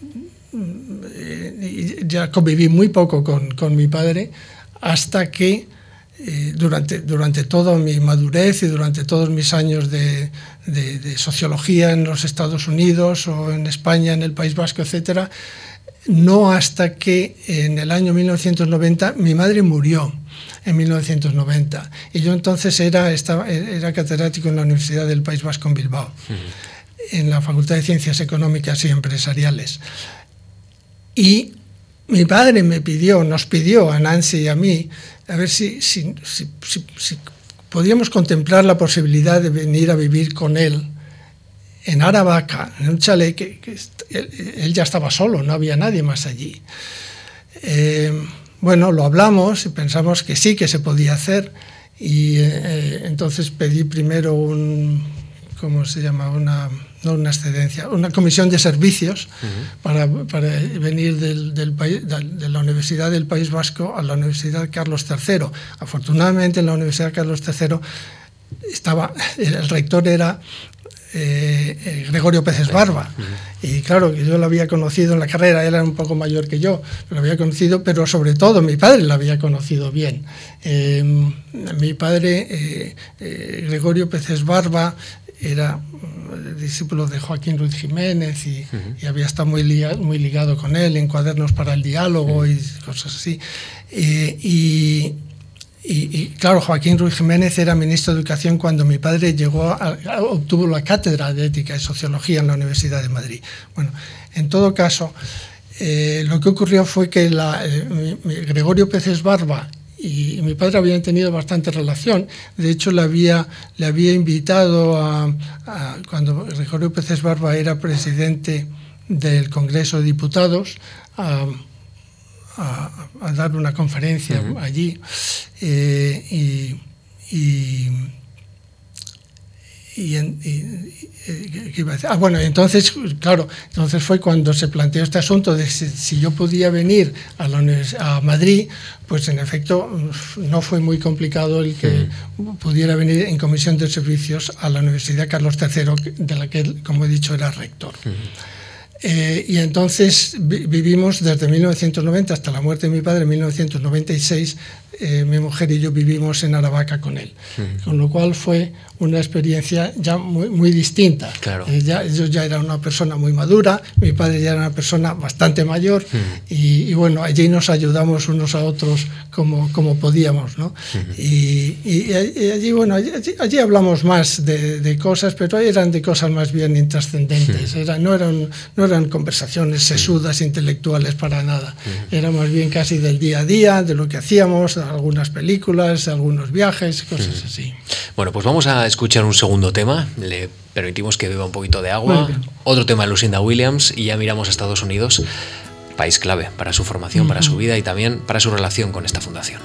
eh, ya conviví muy poco con, con mi padre hasta que eh, durante, durante toda mi madurez y durante todos mis años de, de, de, sociología en los Estados Unidos o en España, en el País Vasco, etcétera, no hasta que en el año 1990 mi madre murió en 1990. Y yo entonces era, estaba, era catedrático en la Universidad del País Vasco en Bilbao, uh -huh. en la Facultad de Ciencias Económicas y Empresariales. Y mi padre me pidió, nos pidió a Nancy y a mí, a ver si, si, si, si podíamos contemplar la posibilidad de venir a vivir con él en Aravaca, en un chalet que, que él, él, ya estaba solo, no había nadie más allí. Eh, bueno, lo hablamos y pensamos que sí, que se podía hacer. Y eh, entonces pedí primero un, ¿cómo se llama? Una, no una excedencia, una comisión de servicios uh -huh. para, para, venir del, del país, de la Universidad del País Vasco a la Universidad Carlos III. Afortunadamente en la Universidad Carlos III estaba, el rector era eh, eh, Gregorio Pérez Barba. Y claro, yo lo había conocido en la carrera, él era un poco mayor que yo, lo había conocido, pero sobre todo mi padre lo había conocido bien. Eh, mi padre, eh, Gregorio Pérez Barba, era discípulo de Joaquín Ruiz Jiménez y, uh -huh. y había estado muy ligado, muy ligado, con él en cuadernos para el diálogo uh -huh. y cosas así. y y, claro, Joaquín Ruiz Jiménez era ministro de Educación cuando mi padre llegó a, obtuvo la cátedra de Ética y Sociología en la Universidad de Madrid. Bueno, en todo caso, eh, lo que ocurrió fue que la, eh, Gregorio Peces Barba y, y, mi padre habían tenido bastante relación. De hecho, le había, le había invitado a, a cuando Gregorio Peces Barba era presidente del Congreso de Diputados, a, a, a dar una conferencia uh -huh. allí eh, y, y, y, y, ah, bueno, entonces, claro, entonces fue cuando se planteó este asunto de si, si yo podía venir a, la, a, Madrid, pues en efecto no fue muy complicado el que pudiera venir en comisión de servicios a la Universidad Carlos III, de la que, como he dicho, era rector. Eh, y entonces vivimos desde 1990 hasta la muerte de mi padre en 1996 eh, mi mujer y yo vivimos en Aravaca con él. Con lo cual fue una experiencia ya muy, muy distinta. Claro. Eh, ya, yo ya era una persona muy madura, mi padre ya era una persona bastante mayor y, bueno, allí nos ayudamos unos a otros como, como podíamos. ¿no? y, y, allí, bueno, allí, hablamos más de, de, cosas, pero eran de cosas más bien intrascendentes. Era, no, eran, no eran conversaciones sesudas, intelectuales para nada. Era más bien casi del día a día, de lo que hacíamos, algunas películas, algunos viajes, cosas así. Bueno, pues vamos a escuchar un segundo tema. Le permitimos que beba un poquito de agua. Otro tema de Lucinda Williams y ya miramos a Estados Unidos, país clave para su formación, para su vida y también para su relación con esta fundación.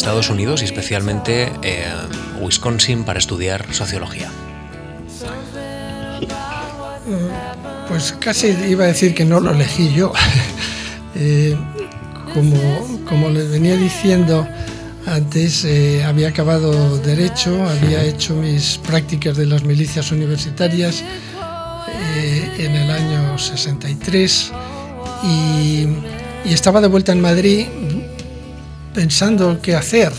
Estados Unidos y especialmente eh, Wisconsin para estudiar sociología? Pues casi iba a decir que no lo elegí yo. *laughs* Eh, como, como les venía diciendo antes, eh, había acabado Derecho, había hecho mis prácticas de las milicias universitarias en el año 63 y, y estaba de vuelta en Madrid pensando qué hacer.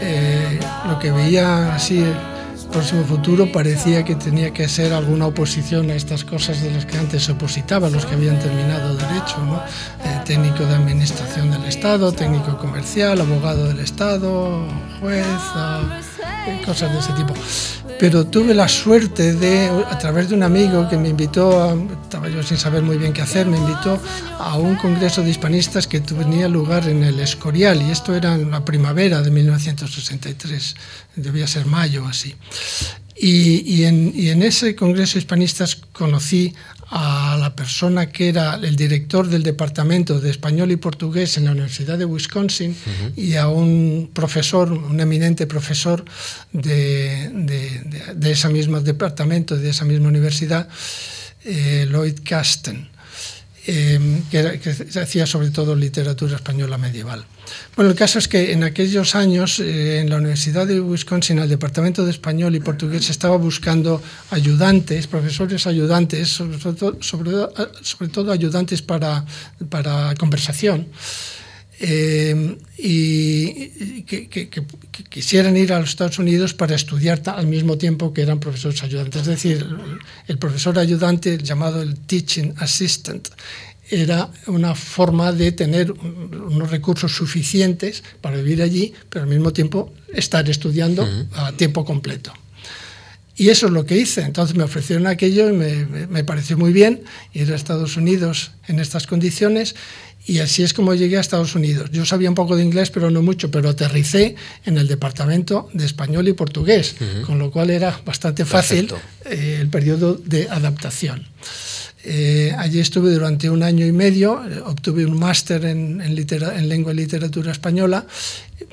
Eh, lo que veía así el próximo futuro parecía que tenía que ser alguna oposición a estas cosas de las que antes se opositaba, los que habían terminado derecho, ¿no? Eh, técnico de administración del Estado, técnico comercial, abogado del Estado, juez, cosas de ese tipo pero tuve la suerte de, a través de un amigo que me invitó, estaba yo sin saber muy bien qué hacer, me invitó a un congreso de hispanistas que tenía lugar en el Escorial, y esto era en la primavera de 1963, debía ser mayo así. Y, en, y en ese congreso de hispanistas conocí a la persona que era el director del departamento de español y portugués en la Universidad de Wisconsin y a un profesor, un eminente profesor de, de, de, ese mismo departamento, de esa misma universidad, eh, Lloyd Casten. Eh, que, que, hacía sobre todo literatura española medieval. Bueno, el caso es que en aquellos años eh, en la Universidad de Wisconsin, el Departamento de Español y Portugués estaba buscando ayudantes, profesores ayudantes, sobre todo, sobre, sobre todo ayudantes para, para conversación. Eh, y que, que, que, quisieran ir a los Estados Unidos para estudiar al mismo tiempo que eran profesores ayudantes. Es decir, el profesor ayudante, llamado el Teaching Assistant, era una forma de tener unos recursos suficientes para vivir allí, pero al mismo tiempo estar estudiando a tiempo completo. Y eso es lo que hice. Entonces me ofrecieron aquello y me, me, pareció muy bien ir a Estados Unidos en estas condiciones y así es como llegué a Estados Unidos. Yo sabía un poco de inglés, pero no mucho, pero aterricé en el departamento de español y portugués, con lo cual era bastante fácil eh, el periodo de adaptación. Eh, allí estuve durante un año y medio, eh, obtuve un máster en, en, lengua y literatura española,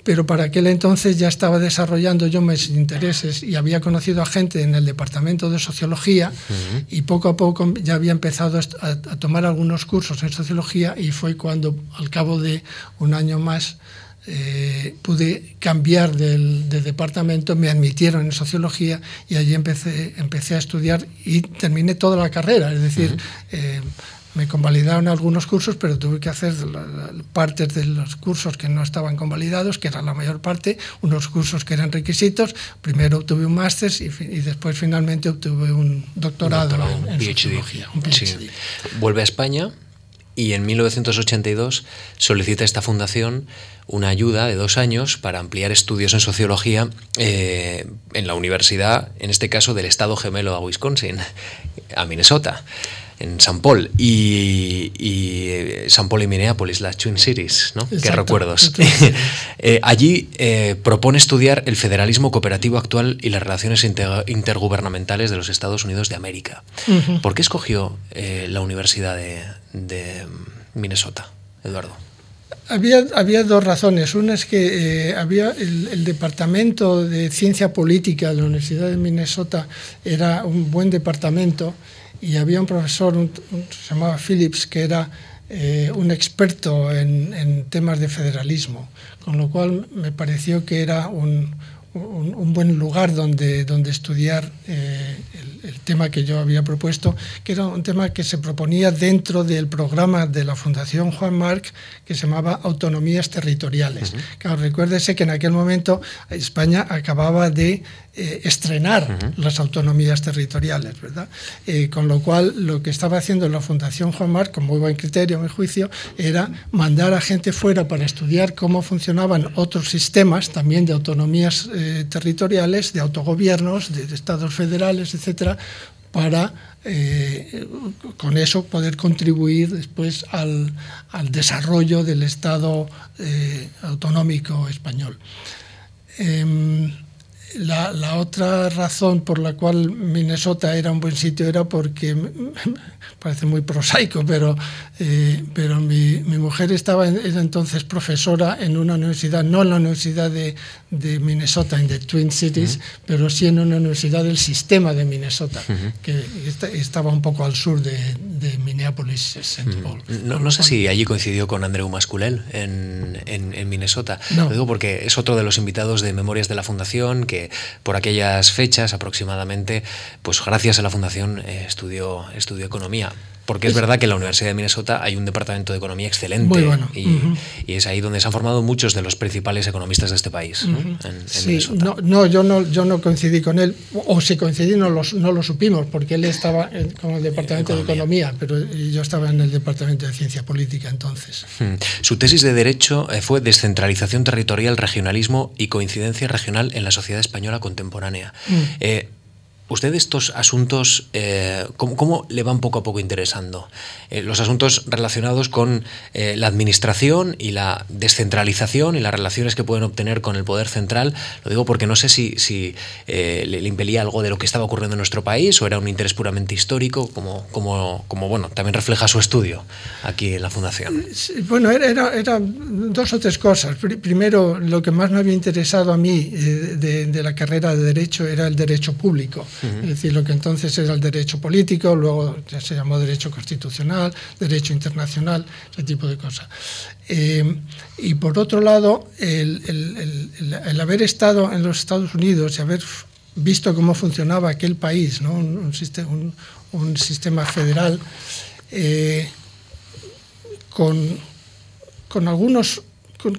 pero para aquel entonces ya estaba desarrollando yo mis intereses y había conocido a gente en el departamento de sociología y poco a poco ya había empezado a, a tomar algunos cursos en sociología y fue cuando al cabo de un año más eh, pude cambiar del, de departamento, me admitieron en sociología y allí empecé, empecé a estudiar y terminé toda la carrera, es decir, uh -huh. eh, me convalidaron algunos cursos, pero tuve que hacer partes de los cursos que no estaban convalidados, que era la mayor parte, unos cursos que eran requisitos. Primero obtuve un máster y, y, después finalmente obtuve un doctorado, doctorado en, en PhD. sociología. Un PhD. Sí. Vuelve a España y en 1982 solicita esta fundación una ayuda de dos años para ampliar estudios en sociología eh, en la universidad, en este caso del estado gemelo a Wisconsin, a Minnesota. en San Paul y, y San Paul y Minneapolis, las Twin Cities, ¿no? Qué recuerdos. *laughs* allí propone estudiar el federalismo cooperativo actual y las relaciones intergubernamentales de los Estados Unidos de América. ¿Por qué escogió la Universidad de Minnesota, Eduardo? Había, había, dos razones. Una es que eh, había el, departamento de ciencia política de la Universidad de Minnesota era un buen departamento y había un profesor, se llamaba Phillips, que era eh, un experto en, en, temas de federalismo, con lo cual me pareció que era un, un, buen lugar donde, donde estudiar eh, el, tema que yo había propuesto, que era un tema que se proponía dentro del programa de la Fundación Juan Marc, que se llamaba Autonomías Territoriales. recuérdese que en aquel momento España acababa de eh, estrenar las autonomías territoriales, ¿verdad? Eh, con lo cual, lo que estaba haciendo la Fundación Juan Marc, con muy buen criterio, a mi juicio, era mandar a gente fuera para estudiar cómo funcionaban otros sistemas, también de autonomías eh, territoriales, de autogobiernos, de, estados federales, etcétera, para con eso poder contribuir después al, desarrollo del Estado autonómico español. Em, la, otra razón por la cual Minnesota era un buen sitio era porque, parece muy prosaico, pero, eh, pero mi, mujer estaba era entonces profesora en una universidad, no en la Universidad de, Minnesota, en the Twin Cities, pero sí en una universidad del sistema de Minnesota, que estaba un poco al sur de, Minneapolis, St. Paul. No, sé si allí coincidió con Andreu Masculel en, en, Minnesota. Lo digo porque es otro de los invitados de Memorias de la Fundación que por aquellas fechas aproximadamente, pues gracias a la Fundación eh, estudió, estudió economía. Porque es verdad que en la Universidad de Minnesota hay un departamento de economía excelente Muy bueno. y, es ahí donde se han formado muchos de los principales economistas de este país. sí, no, yo no, yo no coincidí con él, o si coincidí no lo, no lo supimos, porque él estaba con el departamento de economía, pero yo estaba en el departamento de ciencia política entonces. Su tesis de derecho eh, fue descentralización territorial, regionalismo y coincidencia regional en la sociedad española contemporánea. Eh, ¿Usted estos asuntos, eh, ¿cómo, le van poco a poco interesando? Eh, los asuntos relacionados con eh, la administración y la descentralización y las relaciones que pueden obtener con el poder central. Lo digo porque no sé si, si le, impelía algo de lo que estaba ocurriendo en nuestro país o era un interés puramente histórico, como, como, como bueno, también refleja su estudio aquí en la Fundación. Bueno, era, era, dos o tres cosas. Primero, lo que más me había interesado a mí de la carrera de Derecho era el derecho público es decir, lo que entonces era el derecho político, luego ya se llamó derecho constitucional, derecho internacional, ese tipo de cosas. Eh, y por otro lado, el, haber estado en los Estados Unidos y haber visto cómo funcionaba aquel país, ¿no? un, sistema, un, sistema, federal, eh, con, con algunos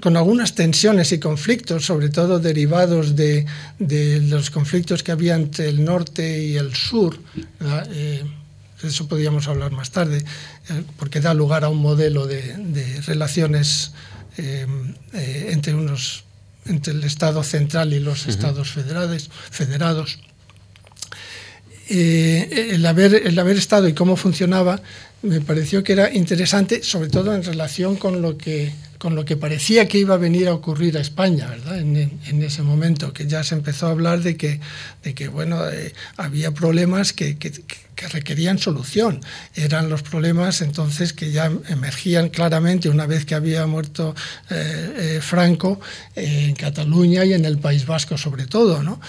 con, algunas tensiones y conflictos, sobre todo derivados de, los conflictos que había entre el norte y el sur. Eh, eso podríamos hablar más tarde, eh, porque da lugar a un modelo de, relaciones eh, entre, unos, entre el Estado central y los Estados federales, federados. el, haber, el haber estado y cómo funcionaba me pareció que era interesante, sobre todo en relación con lo que con lo que parecía que iba a venir a ocurrir a España, ¿verdad? En, ese momento, que ya se empezó a hablar de que, de que bueno, eh, había problemas que, que, requerían solución. Eran los problemas entonces que ya emergían claramente una vez que había muerto eh, eh, Franco en Cataluña y en el País Vasco sobre todo, ¿no?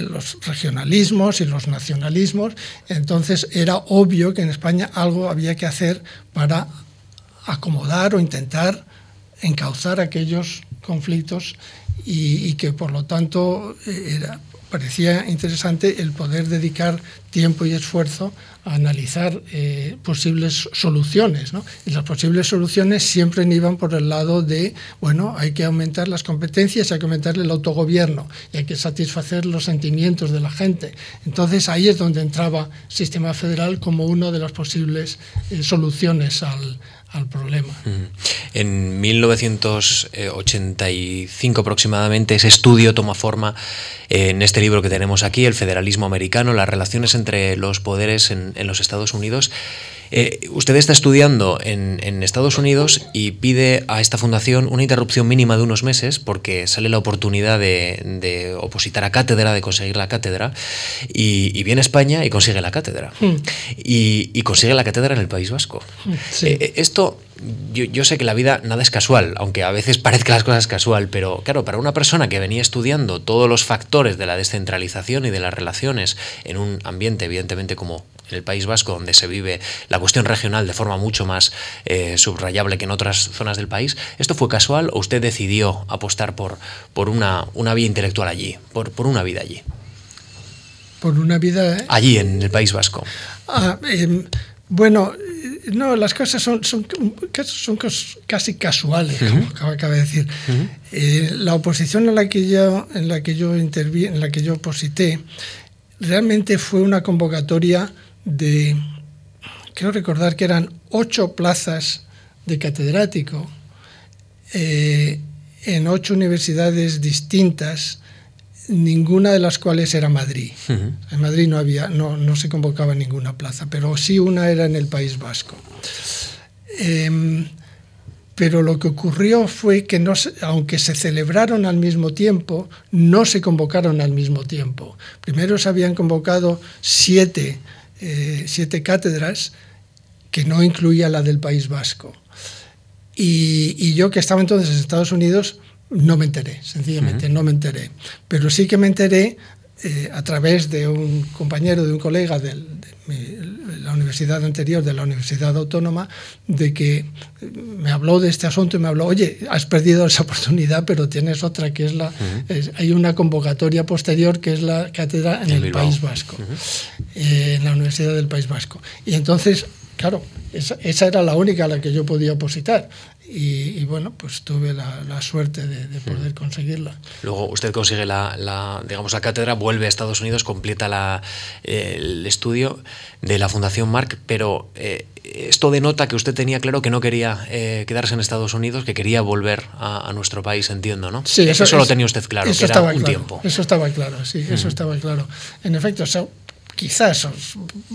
los regionalismos y los nacionalismos, entonces era obvio que en España algo había que hacer para acomodar o intentar encauzar aquellos conflictos y, que por lo tanto eh, era, parecía interesante el poder dedicar tiempo y esfuerzo a analizar eh, posibles soluciones. ¿no? Y las posibles soluciones siempre iban por el lado de, bueno, hay que aumentar las competencias, hay que aumentar el autogobierno y hay que satisfacer los sentimientos de la gente. Entonces ahí es donde entraba el sistema federal como una de las posibles eh, soluciones al, al problema. En 1985 aproximadamente ese estudio toma forma en este libro que tenemos aquí, El federalismo americano, las relaciones entre los poderes en los Estados Unidos. Eh, usted está estudiando en, Estados Unidos y pide a esta fundación una interrupción mínima de unos meses porque sale la oportunidad de, opositar a cátedra, de conseguir la cátedra, y, viene a España y consigue la cátedra. Hmm. Y, consigue la cátedra en el País Vasco. Hmm, eh, eh, esto, yo, sé que la vida nada es casual, aunque a veces *laughs* parezca las cosas casual, pero claro, para una persona que venía estudiando todos los factores de la descentralización y de las relaciones en un ambiente, evidentemente, como en el País Vasco, donde se vive la cuestión regional de forma mucho más eh, subrayable que en otras zonas del país, ¿esto fue casual o usted decidió apostar por, por una, una vía intelectual allí, por, por una vida allí? Por una vida... ¿eh? Allí, en el País Vasco. Ah, em, bueno, no, las cosas son, son, son casi casuales, como acaba de decir. Eh, la oposición en la que yo, en la que yo interví, en la que yo oposité, realmente fue una convocatoria de, quiero recordar que eran ocho plazas de catedrático eh, en ocho universidades distintas, ninguna de las cuales era Madrid. En Madrid no, había, no, no, se convocaba ninguna plaza, pero sí una era en el País Vasco. Em, pero lo que ocurrió fue que no, aunque se celebraron al mismo tiempo, no se convocaron al mismo tiempo. Primero se habían convocado siete eh, siete cátedras que no incluía la del País Vasco. Y, yo que estaba entonces en Estados Unidos no me enteré, sencillamente no me enteré. Pero sí que me enteré eh, a través de un compañero, de un colega de la universidad anterior, de la Universidad Autónoma, de que me habló de este asunto y me habló, oye, has perdido esa *laughs* oportunidad, pero tienes otra, que es la... hay una convocatoria posterior que es la cátedra en, el País Vasco, eh, en la Universidad del País Vasco. Y entonces, claro, esa, esa, era la única a la que yo podía opositar. Y, bueno, pues tuve la, suerte de, poder conseguirla. Luego usted consigue la, digamos, la cátedra, vuelve a Estados Unidos, completa la, el estudio de la Fundación Marc, pero eh, esto denota que usted tenía claro que no quería eh, quedarse en Estados Unidos, que quería volver a, nuestro país, entiendo, ¿no? Sí, eso, lo tenía usted claro, que era un tiempo. Eso estaba claro, sí, eso estaba claro. En efecto, quizás,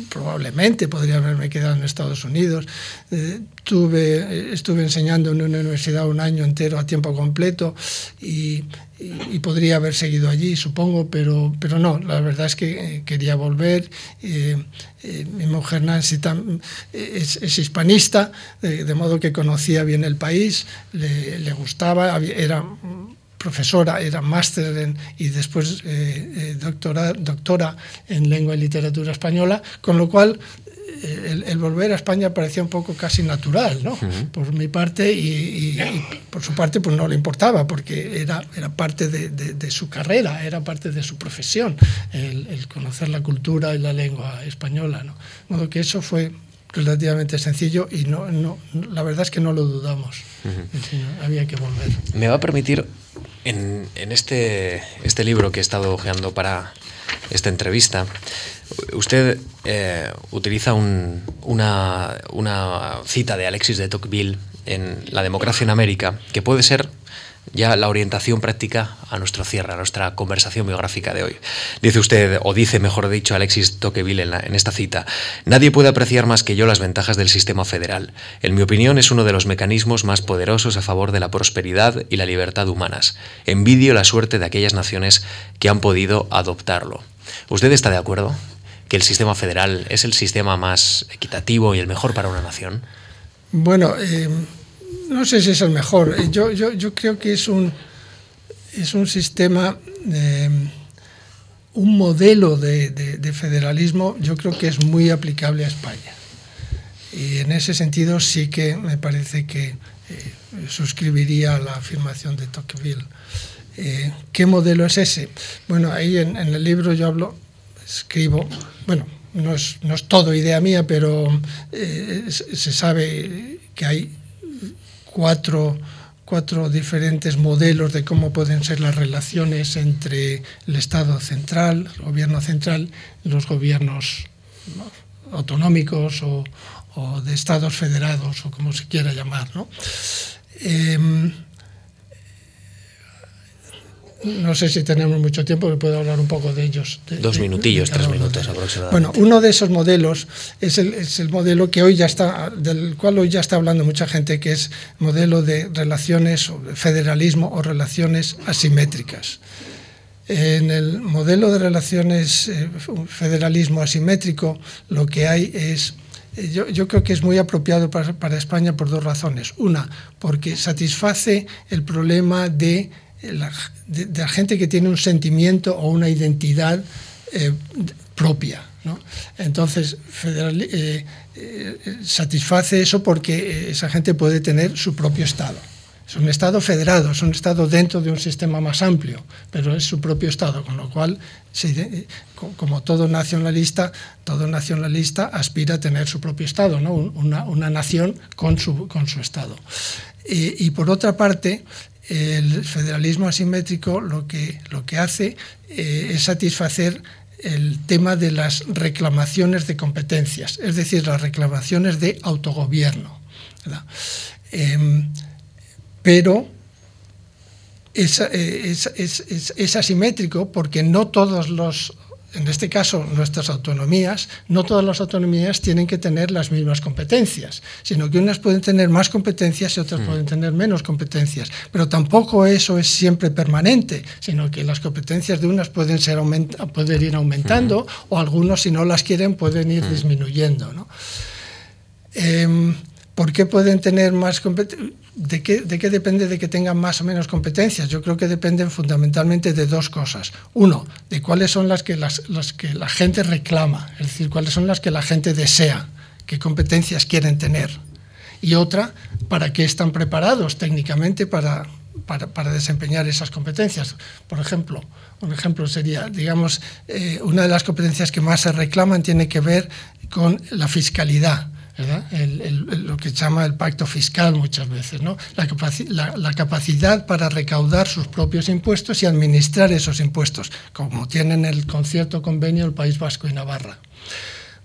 probablemente podría haberme quedado en Estados Unidos. Eh, tuve, estuve enseñando en una universidad un año entero a tiempo completo y, podría haber seguido allí, supongo, pero, pero no, la verdad es que eh, quería volver. Eh, mi mujer Nancy es, es, hispanista, de, modo que conocía bien el país, le, le gustaba, era profesora, era máster y después eh, eh, doctora, doctora en lengua y literatura española, con lo cual eh, el, volver a España parecía un poco casi natural, ¿no? Por mi parte y, por su parte pues no le importaba porque era, era parte de, su carrera, era parte de su profesión, el, conocer la cultura y la lengua española, ¿no? De modo que eso fue relativamente sencillo y no, no, la verdad es que no lo dudamos. había que volver. Me va a permitir en, este, este libro que he estado ojeando para esta entrevista, usted eh, utiliza una, una, cita de Alexis de Tocqueville en La democracia en América, que puede ser ya la orientación práctica a nuestro cierre, a nuestra conversación biográfica de hoy. Dice usted, o dice mejor dicho Alexis Tocqueville en, esta cita, nadie puede apreciar más que yo las ventajas del sistema federal. En mi opinión es uno de los mecanismos más poderosos a favor de la prosperidad y la libertad humanas. Envidio la suerte de aquellas naciones que han podido adoptarlo. ¿Usted está de acuerdo? ¿Que el sistema federal es el sistema más equitativo y el mejor para una nación? Bueno, eh no sé si es el mejor. Eh, yo, yo, creo que es un, es un sistema, eh, un modelo de, de, federalismo, yo creo que es muy aplicable a España. Y en ese sentido sí que me parece que eh, suscribiría la afirmación de Tocqueville. ¿Qué modelo es ese? Bueno, ahí en, en, el libro yo hablo, escribo, bueno, no es, no es todo idea mía, pero se sabe que hay cuatro, cuatro diferentes modelos de cómo pueden ser las relaciones entre el Estado central, el gobierno central, los gobiernos autonómicos o, de estados federados o como se quiera llamar. ¿no? Em, no sé si tenemos mucho tiempo, que puedo hablar un poco de ellos. Dos minutillos, tres minutos aproximadamente. Bueno, uno de esos modelos es el, es el, modelo que hoy ya está, del cual hoy ya está hablando mucha gente, que es modelo de relaciones, federalismo o relaciones asimétricas. En el modelo de relaciones eh, federalismo asimétrico, lo que hay es eh, yo, yo, creo que es muy apropiado para, para, España por dos razones. Una, porque satisface el problema de de, la gente que tiene un sentimiento o una identidad eh, propia. ¿no? Entonces, federal, eh, eh, satisface eso porque esa gente puede tener su propio Estado. Es un Estado federado, es un Estado dentro de un sistema más amplio, pero es su propio Estado, con lo cual, como todo nacionalista, todo nacionalista aspira a tener su propio Estado, ¿no? una, nación con su, con su Estado. Y, por otra parte, el federalismo asimétrico lo que, lo que hace eh, es satisfacer el tema de las reclamaciones de competencias, es decir, las reclamaciones de autogobierno. Eh, pero es, es, es, es, asimétrico porque no todos los en este caso nuestras autonomías, no todas las autonomías tienen que tener las mismas competencias, sino que unas pueden tener más competencias y otras mm. pueden tener menos competencias. Pero tampoco eso es siempre permanente, sino que las competencias de unas pueden, ser pueden ir aumentando mm. o algunos, si no las quieren, pueden ir mm. disminuyendo. ¿no? Eh, ¿Por qué pueden tener más? ¿De qué, ¿De qué, depende de que tengan más o menos competencias? Yo creo que dependen fundamentalmente de dos cosas. Uno, de cuáles son las que, las, que la gente reclama, es decir, cuáles son las que la gente desea, qué competencias quieren tener. Y otra, para qué están preparados técnicamente para, para, para desempeñar esas competencias. Por ejemplo, un ejemplo sería, digamos, eh, una de las competencias que más se reclaman tiene que ver con la fiscalidad el, lo que llama el pacto fiscal muchas veces, ¿no? La, capaci la, capacidad para recaudar sus propios impuestos y administrar esos impuestos, como tienen el concierto convenio el País Vasco y Navarra.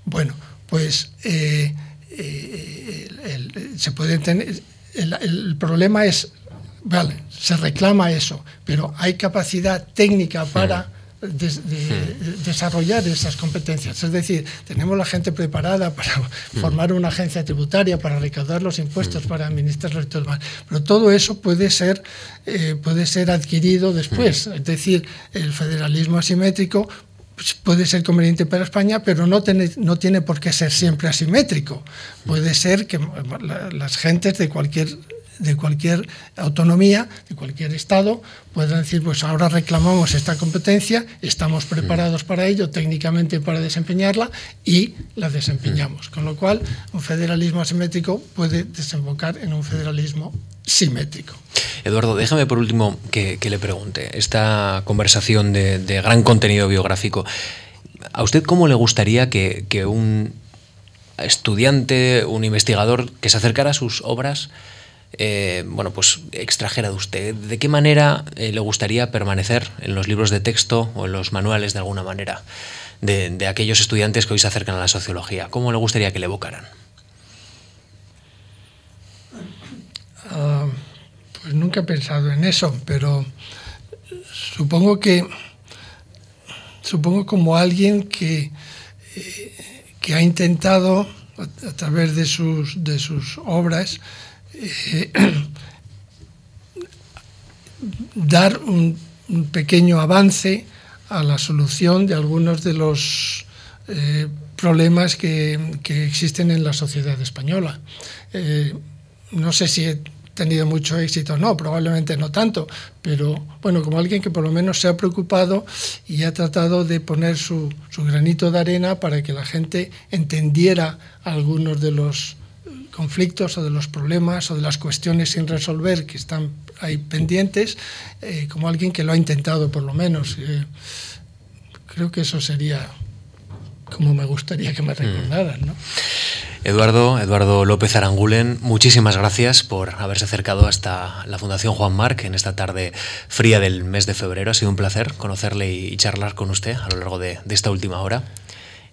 Bueno, pues eh, eh, se puede tener. el problema es, vale, se reclama eso, pero hay capacidad técnica para. De, de, desarrollar esas competencias. Es decir, tenemos la gente preparada para formar una agencia tributaria, para recaudar los impuestos, para administrarlos y todo demás. Pero todo eso puede ser, eh, puede ser adquirido después. Es decir, el federalismo asimétrico pues, puede ser conveniente para España, pero no tiene, no tiene por qué ser siempre asimétrico. Puede ser que las gentes de cualquier de cualquier autonomía, de cualquier Estado, puedan decir, pues ahora reclamamos esta competencia, estamos preparados para ello, técnicamente para desempeñarla y la desempeñamos. Con lo cual, un federalismo asimétrico puede desembocar en un federalismo simétrico. Eduardo, déjame por último que, que le pregunte, esta conversación de, de, gran contenido biográfico, ¿a usted cómo le gustaría que, que un estudiante, un investigador que se acercara a sus obras, eh, bueno, pues extrajera de usted. ¿De qué manera eh, le gustaría permanecer en los libros de texto o en los manuales de alguna manera de, aquellos estudiantes que hoy se acercan a la sociología? ¿Cómo le gustaría que le evocaran? Uh, pues nunca he pensado en eso, pero supongo que supongo como alguien que, eh, que ha intentado a, a través de sus, de sus obras eh, *clears throat* dar un, pequeño avance a la solución de algunos de los eh, problemas que, que, existen en la sociedad española. Eh, no sé si he tenido mucho éxito no, probablemente no tanto, pero bueno, como alguien que por lo menos se ha preocupado y ha tratado de poner su, su granito de arena para que la gente entendiera algunos de los conflictos o de los problemas o de las cuestiones sin resolver que están ahí pendientes, eh, como alguien que lo ha intentado por lo menos. Eh, creo que eso sería como me gustaría que me recordaran. ¿no? Eduardo, Eduardo López Arangulen, muchísimas gracias por haberse acercado hasta la Fundación Juan Marc en esta tarde fría del mes de febrero. Ha sido un placer conocerle y charlar con usted a lo largo de, de esta última hora.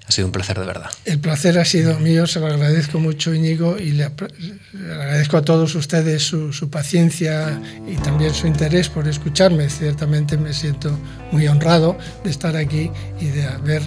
Ha sido un placer de verdad. El placer ha sido mío, se lo agradezco mucho Íñigo y le, agradezco a todos ustedes su, su, paciencia y también su interés por escucharme. Ciertamente me siento muy honrado de estar aquí y de haber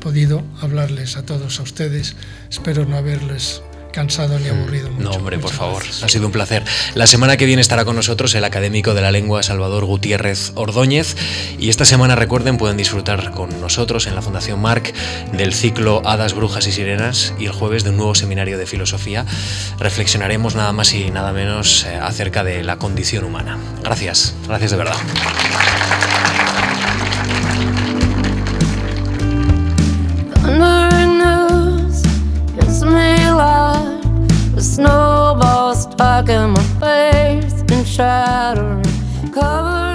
podido hablarles a todos a ustedes. Espero no haberles cansado ni aburrido. Mucho. No, hombre, por favor, ha sido un placer. La semana que viene estará con nosotros el académico de la lengua Salvador Gutiérrez Ordóñez y esta semana, recuerden, pueden disfrutar con nosotros en la Fundación Marc del ciclo Hadas, Brujas y Sirenas y el jueves de un nuevo seminario de filosofía. Reflexionaremos nada más y nada menos eh, acerca de la condición humana. Gracias, gracias de verdad. Snowball stuck in my face and shattering. Covered